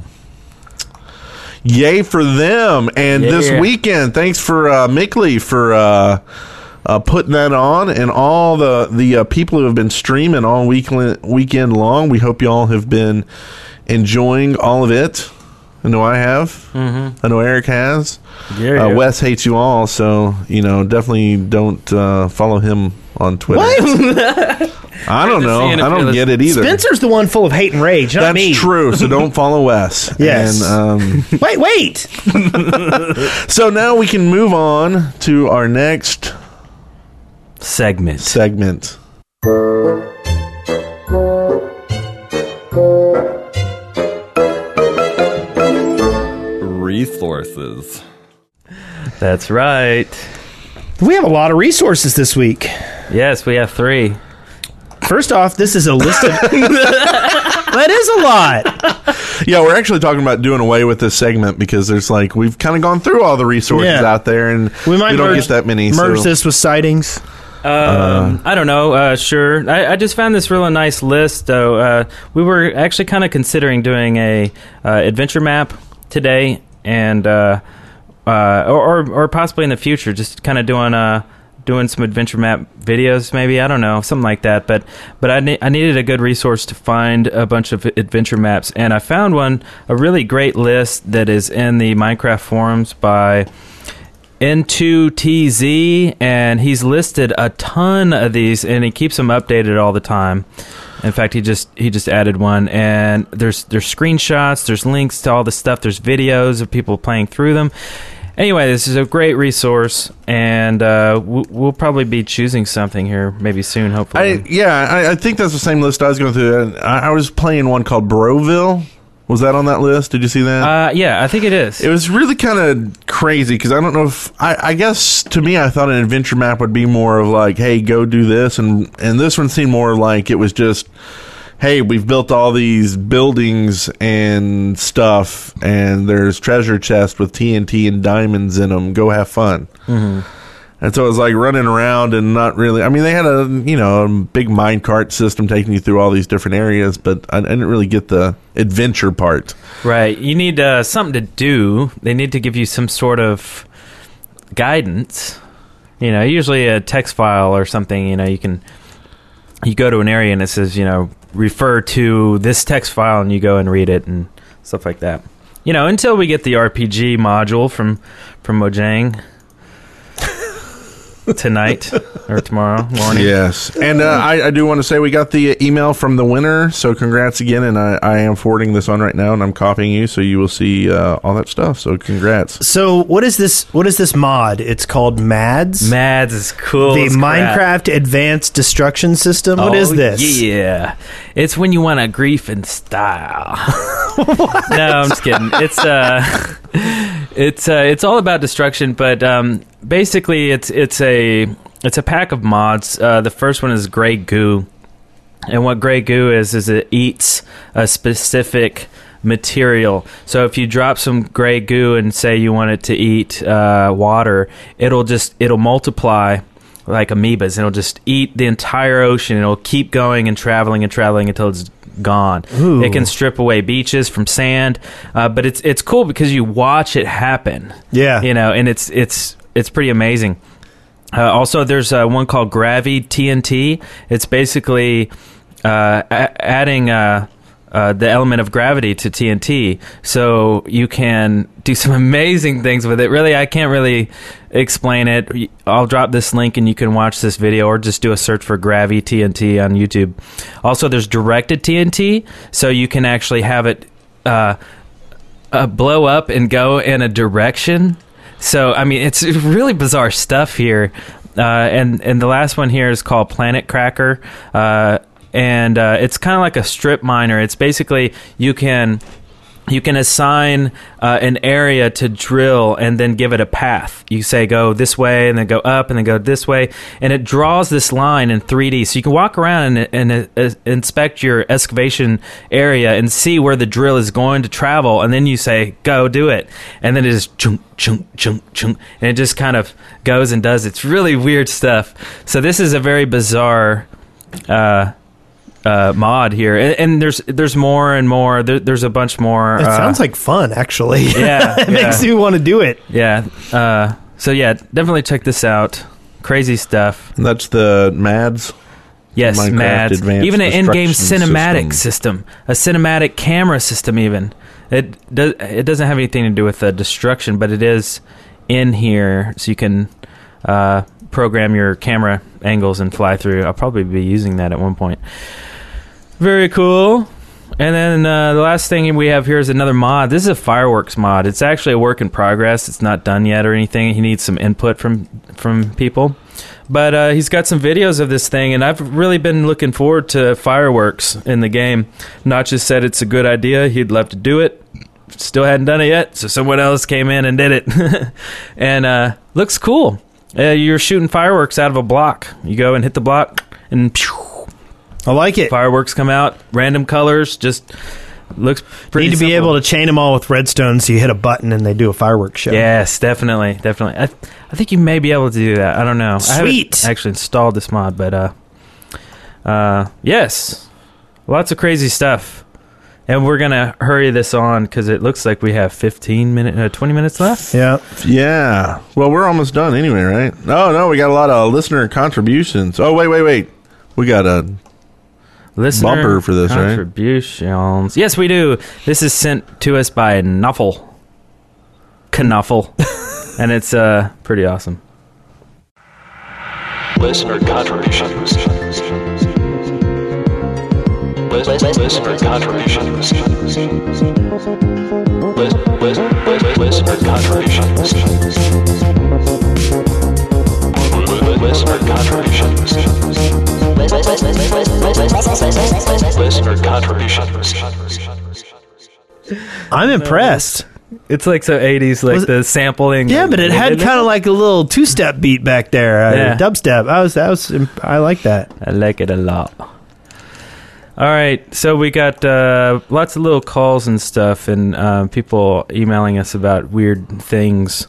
Yay for them! And this weekend, thanks for uh, Mickley for uh, uh, putting that on, and all the the uh, people who have been streaming all weekend weekend long. We hope you all have been enjoying all of it. I know I have. Mhm. I know Eric has. Yeah, uh, yeah. Wes hates you all, so you know definitely don't uh, follow him on Twitter. What? I don't know. I don't get it either. Spencer's the one full of hate and rage, not That's me. true. So don't follow Wes. Yes. And, um, wait, wait. so now we can move on to our next segment. Segment. Resources. That's right. We have a lot of resources this week. Yes, we have three. First off, this is a list of. that is a lot. Yeah, we're actually talking about doing away with this segment because there's like we've kind of gone through all the resources Yeah. out there, and We might don't merge- get that many. Merge so. this with sightings. Um, I don't know. Uh, sure. I, I just found this really nice list, though. Uh, we were actually kind of considering doing a uh, adventure map today, and uh, uh, or, or or possibly in the future, just kind of doing uh doing some adventure map videos, maybe I don't know, something like that. But but I ne- I needed a good resource to find a bunch of adventure maps, and I found one a really great list that is in the Minecraft forums by. N2TZ, and he's listed a ton of these, and he keeps them updated all the time. In fact, he just he just added one, and there's there's screenshots, there's links to all the stuff, there's videos of people playing through them. Anyway, this is a great resource, and uh, we'll, probably be choosing something here maybe soon. Hopefully, I, yeah, I, I think that's the same list I was going through. I, I was playing one called Broville. Was that on that list? Did you see that? Uh, yeah, I think it is. It was really kind of crazy because I don't know if I, I guess to me I thought an adventure map would be more of like, hey, go do this, and and this one seemed more like it was just, hey, we've built all these buildings and stuff, and there's treasure chests with TNT and diamonds in them. Go have fun. Mhm. And so it was like running around and not really. I mean, they had a you know a big minecart system taking you through all these different areas, but I, I didn't really get the adventure part. Right. You need uh, something to do. They need to give you some sort of guidance. You know, usually a text file or something. You know, you can you go to an area and it says, you know, refer to this text file and you go and read it and stuff like that. You know, until we get the RPG module from from Mojang tonight or tomorrow morning. Yes, and uh, I, I do want to say we got the email from the winner, so congrats again. And I, I am forwarding this on right now, and I'm copying you, so you will see uh, all that stuff. So congrats. So what is this? What is this mod? It's called MADS. MADS is cool. The as crap. Minecraft Advanced Destruction System. What is Oh, this? Yeah, it's when you want a grief in style. no, I'm just kidding. It's uh, it's uh, it's all about destruction, but um, basically, it's it's a it's a pack of mods. Uh, the first one is Grey Goo, and what Grey Goo is is it eats a specific material. So if you drop some gray goo and say you want it to eat uh, water, it'll just it'll multiply like amoebas and it'll just eat the entire ocean. It'll keep going and traveling and traveling until it's gone. Ooh. It can strip away beaches from sand, uh, but it's it's cool because you watch it happen. Yeah. you know, and it's it's it's pretty amazing. Uh, also, there's uh, one called Gravi TNT. It's basically uh, a- adding uh, the element of gravity to TNT, so you can do some amazing things with it. Really, I can't really explain it. I'll drop this link and you can watch this video, or just do a search for Gravity TNT on YouTube. Also, there's directed TNT, so you can actually have it. Uh, uh, blow up and go in a direction. So I mean, it's really bizarre stuff here. Uh, and and the last one here is called Planet Cracker, uh, and uh, it's kind of like a strip miner. It's basically you can you can assign uh, an area to drill and then give it a path. You say go this way and then go up and then go this way, and it draws this line in 3D. So you can walk around and, and uh, inspect your excavation area and see where the drill is going to travel, and then you say go do it, and then it just chunk chunk chunk chunk, and it just kind of goes and does. It's really weird stuff. So this is a very bizarre. Uh, uh, mod here, and, and there's there's more and more. There, there's a bunch more. It uh, sounds like fun, actually. Yeah, it yeah. makes you want to do it. yeah. Uh, so yeah, definitely check this out. Crazy stuff. That's the MADS. Yes, Minecraft mad. Advanced Even an in-game cinematic system. a cinematic camera system. Even it does. It doesn't have anything to do with the destruction, but it is in here, so you can uh, program your camera angles and fly through. I'll probably be using that at one point. Very cool. And then uh, the last thing we have here is another mod. This is a fireworks mod. It's actually a work in progress. It's not done yet or anything. He needs some input from from people. But uh, he's got some videos of this thing, and I've really been looking forward to fireworks in the game. Notch just said it's a good idea. He'd love to do it. Still hadn't done it yet, so someone else came in and did it. and uh, looks cool. Uh, you're shooting fireworks out of a block. You go and hit the block, and I like it. Fireworks come out, random colors, just looks pretty. Need to be simple. able to chain them all with redstone, so you hit a button and they do a fireworks show. Yes, definitely, definitely. I, I think you may be able to do that. I don't know. I Sweet. haven't actually installed this mod, but uh, uh, yes, lots of crazy stuff. And we're gonna hurry this on because it looks like we have fifteen minute, uh, twenty minutes left. Yeah, Yeah. Well, we're almost done anyway, right? No, no, we got a lot of listener contributions. Oh, wait, wait, wait. We got a Listener bumper for this, right? contributions. Yes, we do. This is sent to us by Knuffle. Knuffle, and it's uh pretty awesome. Listener contributions. Lis- lis- Listener contributions. Lis- lis- lis- Listener contributions. Listener contributions. Listener contributions. I'm impressed. It's like so 80s, like Was it- the sampling. Yeah, but it had kind of like a little two-step beat back there, uh, Yeah. dubstep. I was, I was, I like that. I like it a lot. All right, so we got uh, lots of little calls and stuff, and uh, people emailing us about weird things.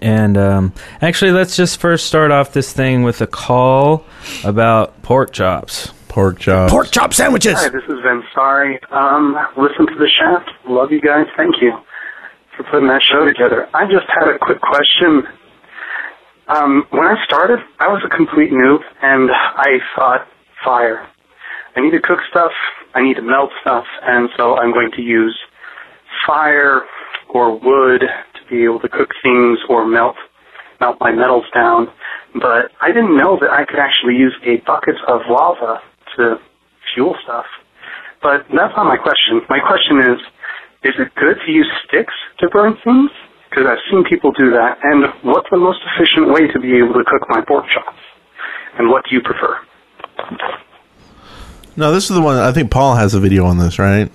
And um, actually, let's just first start off this thing with a call about pork chops. Pork chops. Pork chop sandwiches. Hi, this is Vince. Sorry. Um, listen to the shaft. Love you guys. Thank you for putting that show together. I just had a quick question. Um, when I started, I was a complete noob, and I thought fire. I need to cook stuff, I need to melt stuff, and so I'm going to use fire or wood to be able to cook things or melt melt my metals down. But I didn't know that I could actually use a bucket of lava to fuel stuff. But that's not my question. My question is, is it good to use sticks to burn things? Because I've seen people do that. And what's the most efficient way to be able to cook my pork chops? And what do you prefer? Now, this is the one. I think Paul has a video on this, right?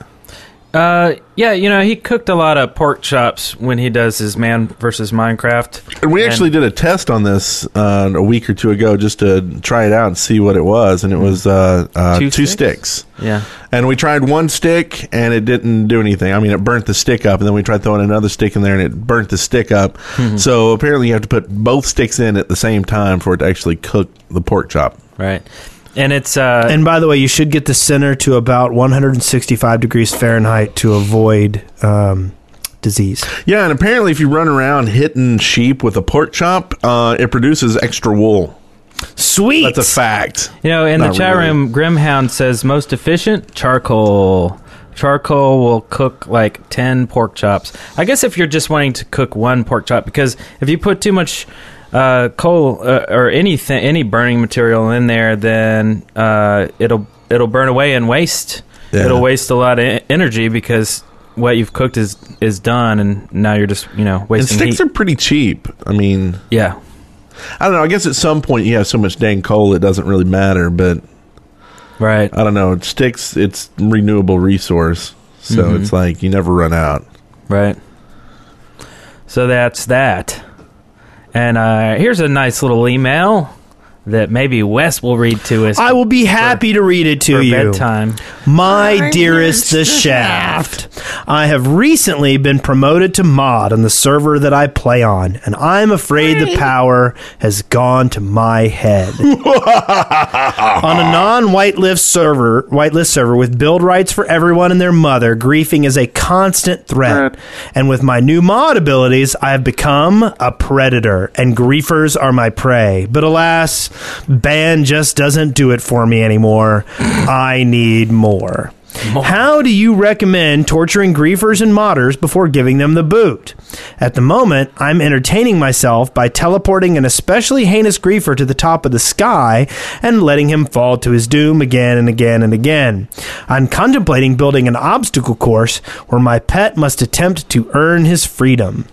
Uh, yeah, you know, he cooked a lot of pork chops when he does his Man versus Minecraft. And we actually did a test on this uh, a week or two ago just to try it out and see what it was, and it was uh, uh, Two two, sticks? sticks. Yeah. And we tried one stick, and it didn't do anything. I mean, it burnt the stick up, and then we tried throwing another stick in there, and it burnt the stick up. Mhm. So apparently, you have to put both sticks in at the same time for it to actually cook the pork chop. Right. And it's uh and by the way, you should get the center to about 165 degrees Fahrenheit to avoid um, disease. Yeah, and apparently, if you run around hitting sheep with a pork chop, uh, it produces extra wool. Sweet. That's a fact. You know, in Not the chat really. room, Grimhound says most efficient charcoal. Charcoal will cook like ten pork chops. I guess if you're just wanting to cook one pork chop, because if you put too much uh, coal uh, or anything, any burning material in there, then uh, it'll it'll burn away and waste. Yeah. It'll waste a lot of energy because what you've cooked is is done, and now you're just you know And wasting sticks heat. are pretty cheap. I mean, yeah. I don't know. I guess at some point you have so much dang coal it doesn't really matter, but right. I don't know. Sticks, it's renewable resource, so Mhm. it's like you never run out. Right. So that's that. And uh, here's a nice little email that maybe Wes will read to us. I will be happy to read it to for you. bedtime. My dearest the shaft. I have recently been promoted to mod on the server that I play on, and I'm afraid the power has gone to my head. on a non-whitelist server, whitelist server with build rights for everyone and their mother, griefing is a constant threat. And with my new mod abilities, I have become a predator, and griefers are my prey. But alas, ban just doesn't do it for me anymore. I need more. How do you recommend torturing griefers and modders before giving them the boot? At the moment, I'm entertaining myself by teleporting an especially heinous griefer to the top of the sky and letting him fall to his doom again and again and again. I'm contemplating building an obstacle course where my pet must attempt to earn his freedom.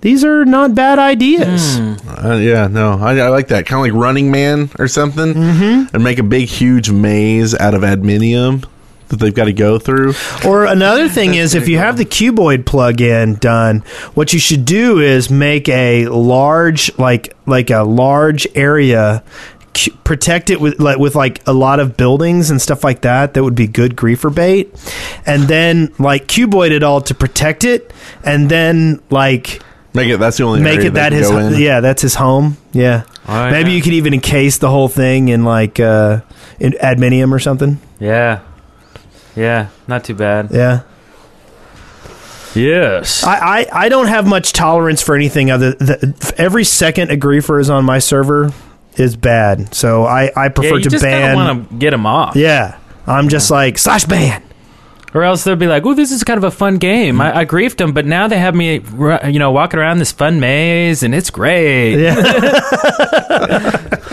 These are not bad ideas. Uh, yeah, no, I, I like that. Kind of like Running Man or something, mm-hmm. and make a big, huge maze out of adminium that they've got to go through. Or another thing is, if you have the cuboid plug-in done, what you should do is make a large, like like a large area, cu- protect it with like with like a lot of buildings and stuff like that. That would be good griefer bait, and then like cuboid it all to protect it, and then like make it. That's the only make area it that his go in. yeah that's his home. Yeah, Oh, maybe yeah. you could even encase the whole thing in like uh, in adminium or something. Yeah. Yeah. Not too bad. Yeah. Yes. I, I, I don't have much tolerance for anything other. The, every second a griefer is on my server is bad. So I, I prefer yeah, you to just ban. want to get them off. yeah, I'm just like slash ban. Or else they'll be like, "Oh, this is kind of a fun game. I, I griefed them, but now they have me, you know, walking around this fun maze, and it's great."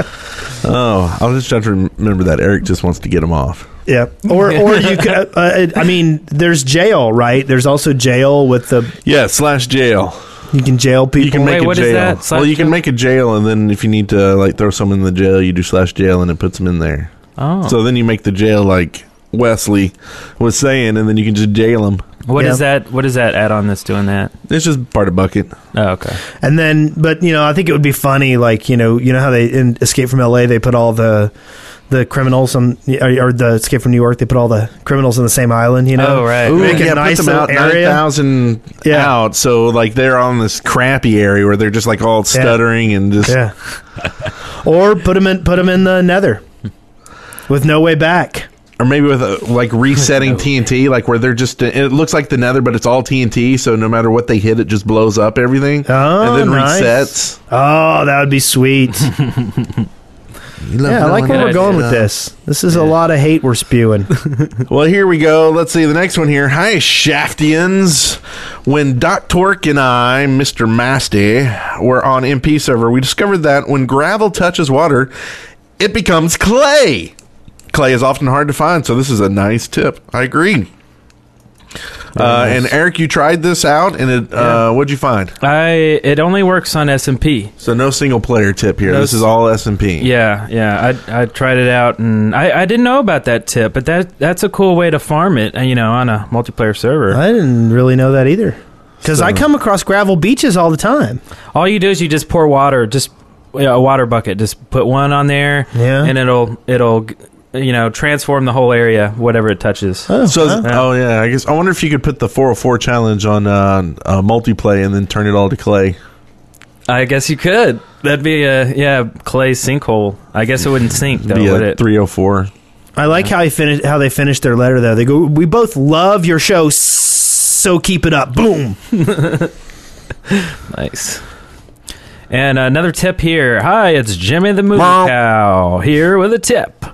Oh, I was just trying to remember that Eric just wants to get him off. Yeah, or or you could. Uh, uh, I mean, there's jail, right? There's also jail with the. Yeah, slash jail. You can jail people. You can make a jail. well, you can make a jail, and then if you need to like throw someone in the jail, you do slash jail, and it puts them in there. Oh. So then you make the jail like Wesley was saying, and then you can just jail them. What is that? What is that add-on that's doing that? It's just part of Bukkit. Oh, okay. And then, but you know, I think it would be funny, like you know, you know how they in Escape from L.A. they put all the the criminals on, or, or the Escape from New York they put all the criminals on the same island. You know, Oh, right. Ooh, make a yeah, nice put them out little nine area. thousand out, so like they're on this crappy area where they're just like all stuttering and just Yeah. or put them in put them in the Nether with no way back. Or maybe with uh like resetting TNT, like where they're just it looks like the Nether, but it's all TNT, so no matter what they hit, it just blows up everything Oh, and then nice. resets. Oh, that would be sweet. Yeah, I like where we're cake? going with this. This is a lot of hate we're spewing. Well, here we go. Let's see the next one here. Hi, Shaftians. When Doc Torque and I, Mr. Masty, were on MP server, we discovered that when gravel touches water, it becomes clay. Clay is often hard to find, so this is a nice tip. I agree. Uh, nice. and Eric, you tried this out, and it. Uh, what'd you find? I it only works on SMP. So no single player tip here. No this is all s- all SMP. Yeah, yeah. I I tried it out and I, I didn't know about that tip, but that that's a cool way to farm it. uh, You know, on a multiplayer server. I didn't really know that either. Because I come across gravel beaches all the time. All you do is you just pour water, just yeah, a water bucket. Just put one on there, Yeah. and it'll it'll you know transform the whole area, whatever it touches. So, oh yeah, I guess I wonder if you could put the 404 challenge on uh, uh, multiplayer and then turn it all to clay. I guess you could. That'd be a yeah clay sinkhole. I guess it wouldn't sink though, Be would a it? 304. I like how he finish how they finish their letter though. They go, "We both love your show, so keep it up." Boom. Nice. And another tip here. Hi, it's Jimmy the Movie Cow here with a tip.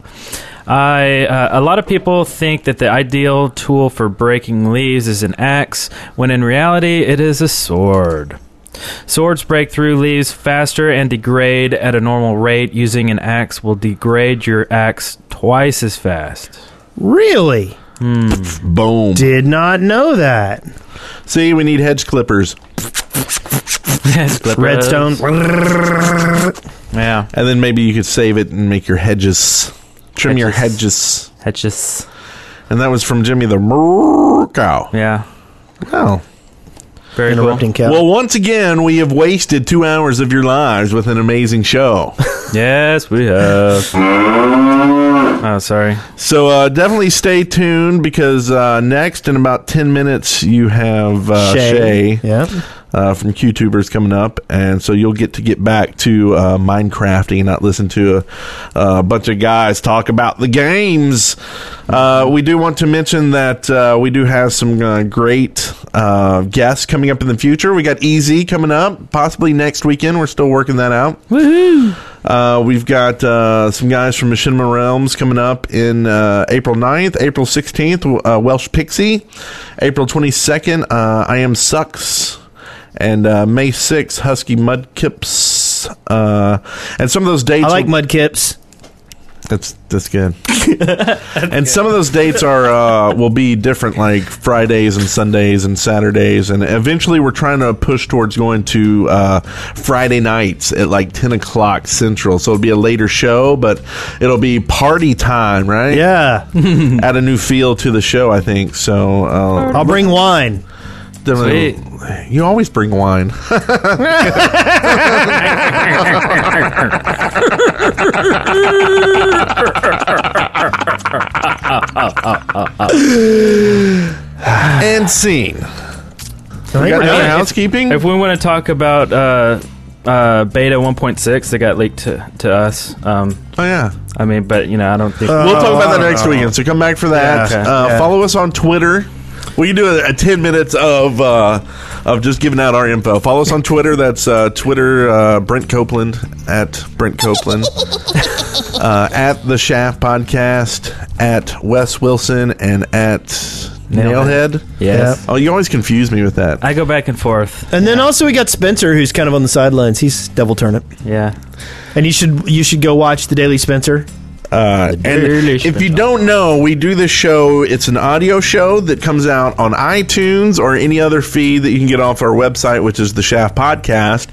I uh, a lot of people think that the ideal tool for breaking leaves is an axe, when in reality it is a sword. Swords break through leaves faster and degrade at a normal rate. Using an axe will degrade your axe twice as fast. Really? Boom. Did not know that. See, we need hedge clippers. Redstone. Yeah. And then maybe you could save it and make your hedges. Trim your hedges. Hedges. And that was from Jimmy the Moo Cow. Yeah. Wow. Very Interrupting cow. Well, once again, we have wasted two hours of your lives with an amazing show. Yes, we have. oh, sorry. So uh, definitely stay tuned because uh, next in about 10 minutes you have uh, Shay. Shay, Yep. Uh, from QTubers coming up. And so you'll get to get back to uh, Minecrafting and not listen to a, a bunch of guys talk about the games. Uh, we do want to mention that uh, we do have some uh, great uh, guests coming up in the future. We got Easy coming up, possibly next weekend. We're still working that out. Woohoo! Uh, we've got uh, some guys from Machinima Realms coming up in uh, April 9th, April 16th, uh, Welsh Pixie, April 22nd, uh, I Am Sucks, and uh, May 6th, Husky Mudkips. Uh, and some of those dates. I like will- Mudkips. That's that's good. and some of those dates are uh, will be different, like Fridays and Sundays and Saturdays, and eventually we're trying to push towards going to uh, Friday nights at like ten o'clock Central. So it'll be a later show, but it'll be party time, right? Yeah. Add a new feel to the show, I think. So uh, I'll bring wine. Definitely. You always bring wine. and scene. We got any housekeeping? If we want to talk about uh, uh, beta 1.6 that got leaked to, to us, um, oh yeah. I mean, but you know, I don't think we'll talk about that next weekend. So come back for that. Yeah, okay. uh, Yeah. Follow us on Twitter. We can do a, a ten minutes of uh, of just giving out our info. Follow us on Twitter. That's uh, Twitter uh, Brent Copeland at Brent Copeland uh, at the Shaft Podcast at Wes Wilson and at Nailhead. Nailhead. Yes. Oh, you always confuse me with that. I go back and forth. And then also we got Spencer, who's kind of on the sidelines. He's devil turnip. Yeah. And you should you should go watch the Daily Spencer. Uh, and if you don't know, we do this show. It's an audio show that comes out on iTunes or any other feed that you can get off our website, which is the Shaft Podcast.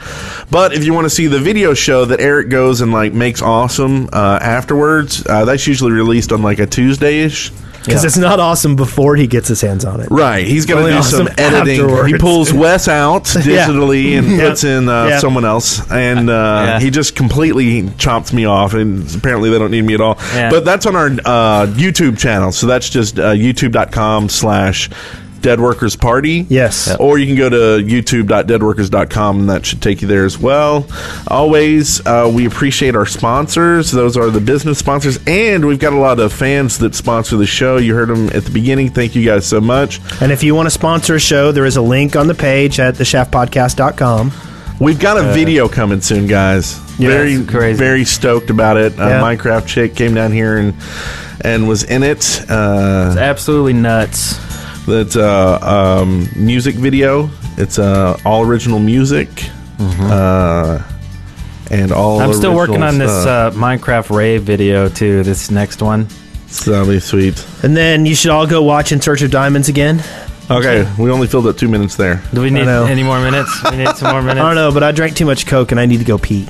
But if you want to see the video show that Eric goes and like makes awesome uh, afterwards, uh, that's usually released on like a Tuesday ish. Because it's not awesome before he gets his hands on it. Right, he's going to do awesome some editing. afterwards. He pulls Wes out Yeah. digitally and Yeah. puts in uh, Yeah. someone else, and uh, Yeah. he just completely chops me off. And apparently, they don't need me at all. Yeah. But that's on our uh, YouTube channel, so that's just uh, YouTube.com/slash. Dead Workers Party. Yes. Or you can go to youtube.deadworkers.com and that should take you there as well. Always, uh, we appreciate our sponsors. Those are the business sponsors. And we've got a lot of fans that sponsor the show. You heard them at the beginning. Thank you guys so much. And if you want to sponsor a show, there is a link on the page at theshaftpodcast.com. We've got a Uh, video coming soon, guys. very crazy. very stoked about it. Uh, Yeah. Minecraft chick came down here and and was in it. Uh, It's absolutely nuts. That's uh, um, music video. It's uh, all original music. Uh, and all. Mm-hmm. I'm still working on original this uh, Minecraft rave video too. This next one. So that'll be sweet. And then you should all go watch In Search of Diamonds again. Okay, we only filled up two minutes there. Do we need any more minutes? We need some more minutes. I minutes. don't know, but I drank too much Coke and I need to go pee.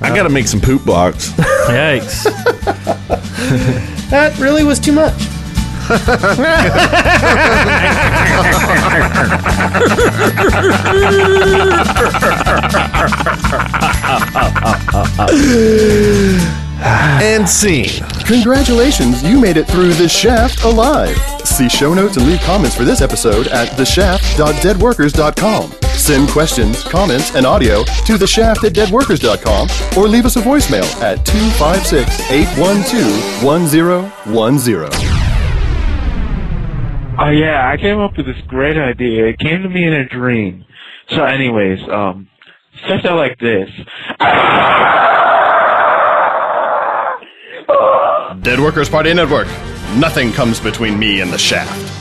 I got to make some poop blocks. Yikes! That really was too much. And scene. Congratulations, you made it through The Shaft alive. See show notes and leave comments for this episode at theshaft.deadworkers.com. Send questions, comments, and audio to theshaft at deadworkers.com or leave us a voicemail at 256 812 1010. Oh yeah, I came up with this great idea. It came to me in a dream. So anyways, um, starts out like this. Dead Workers Party Network. Nothing comes between me and the shaft.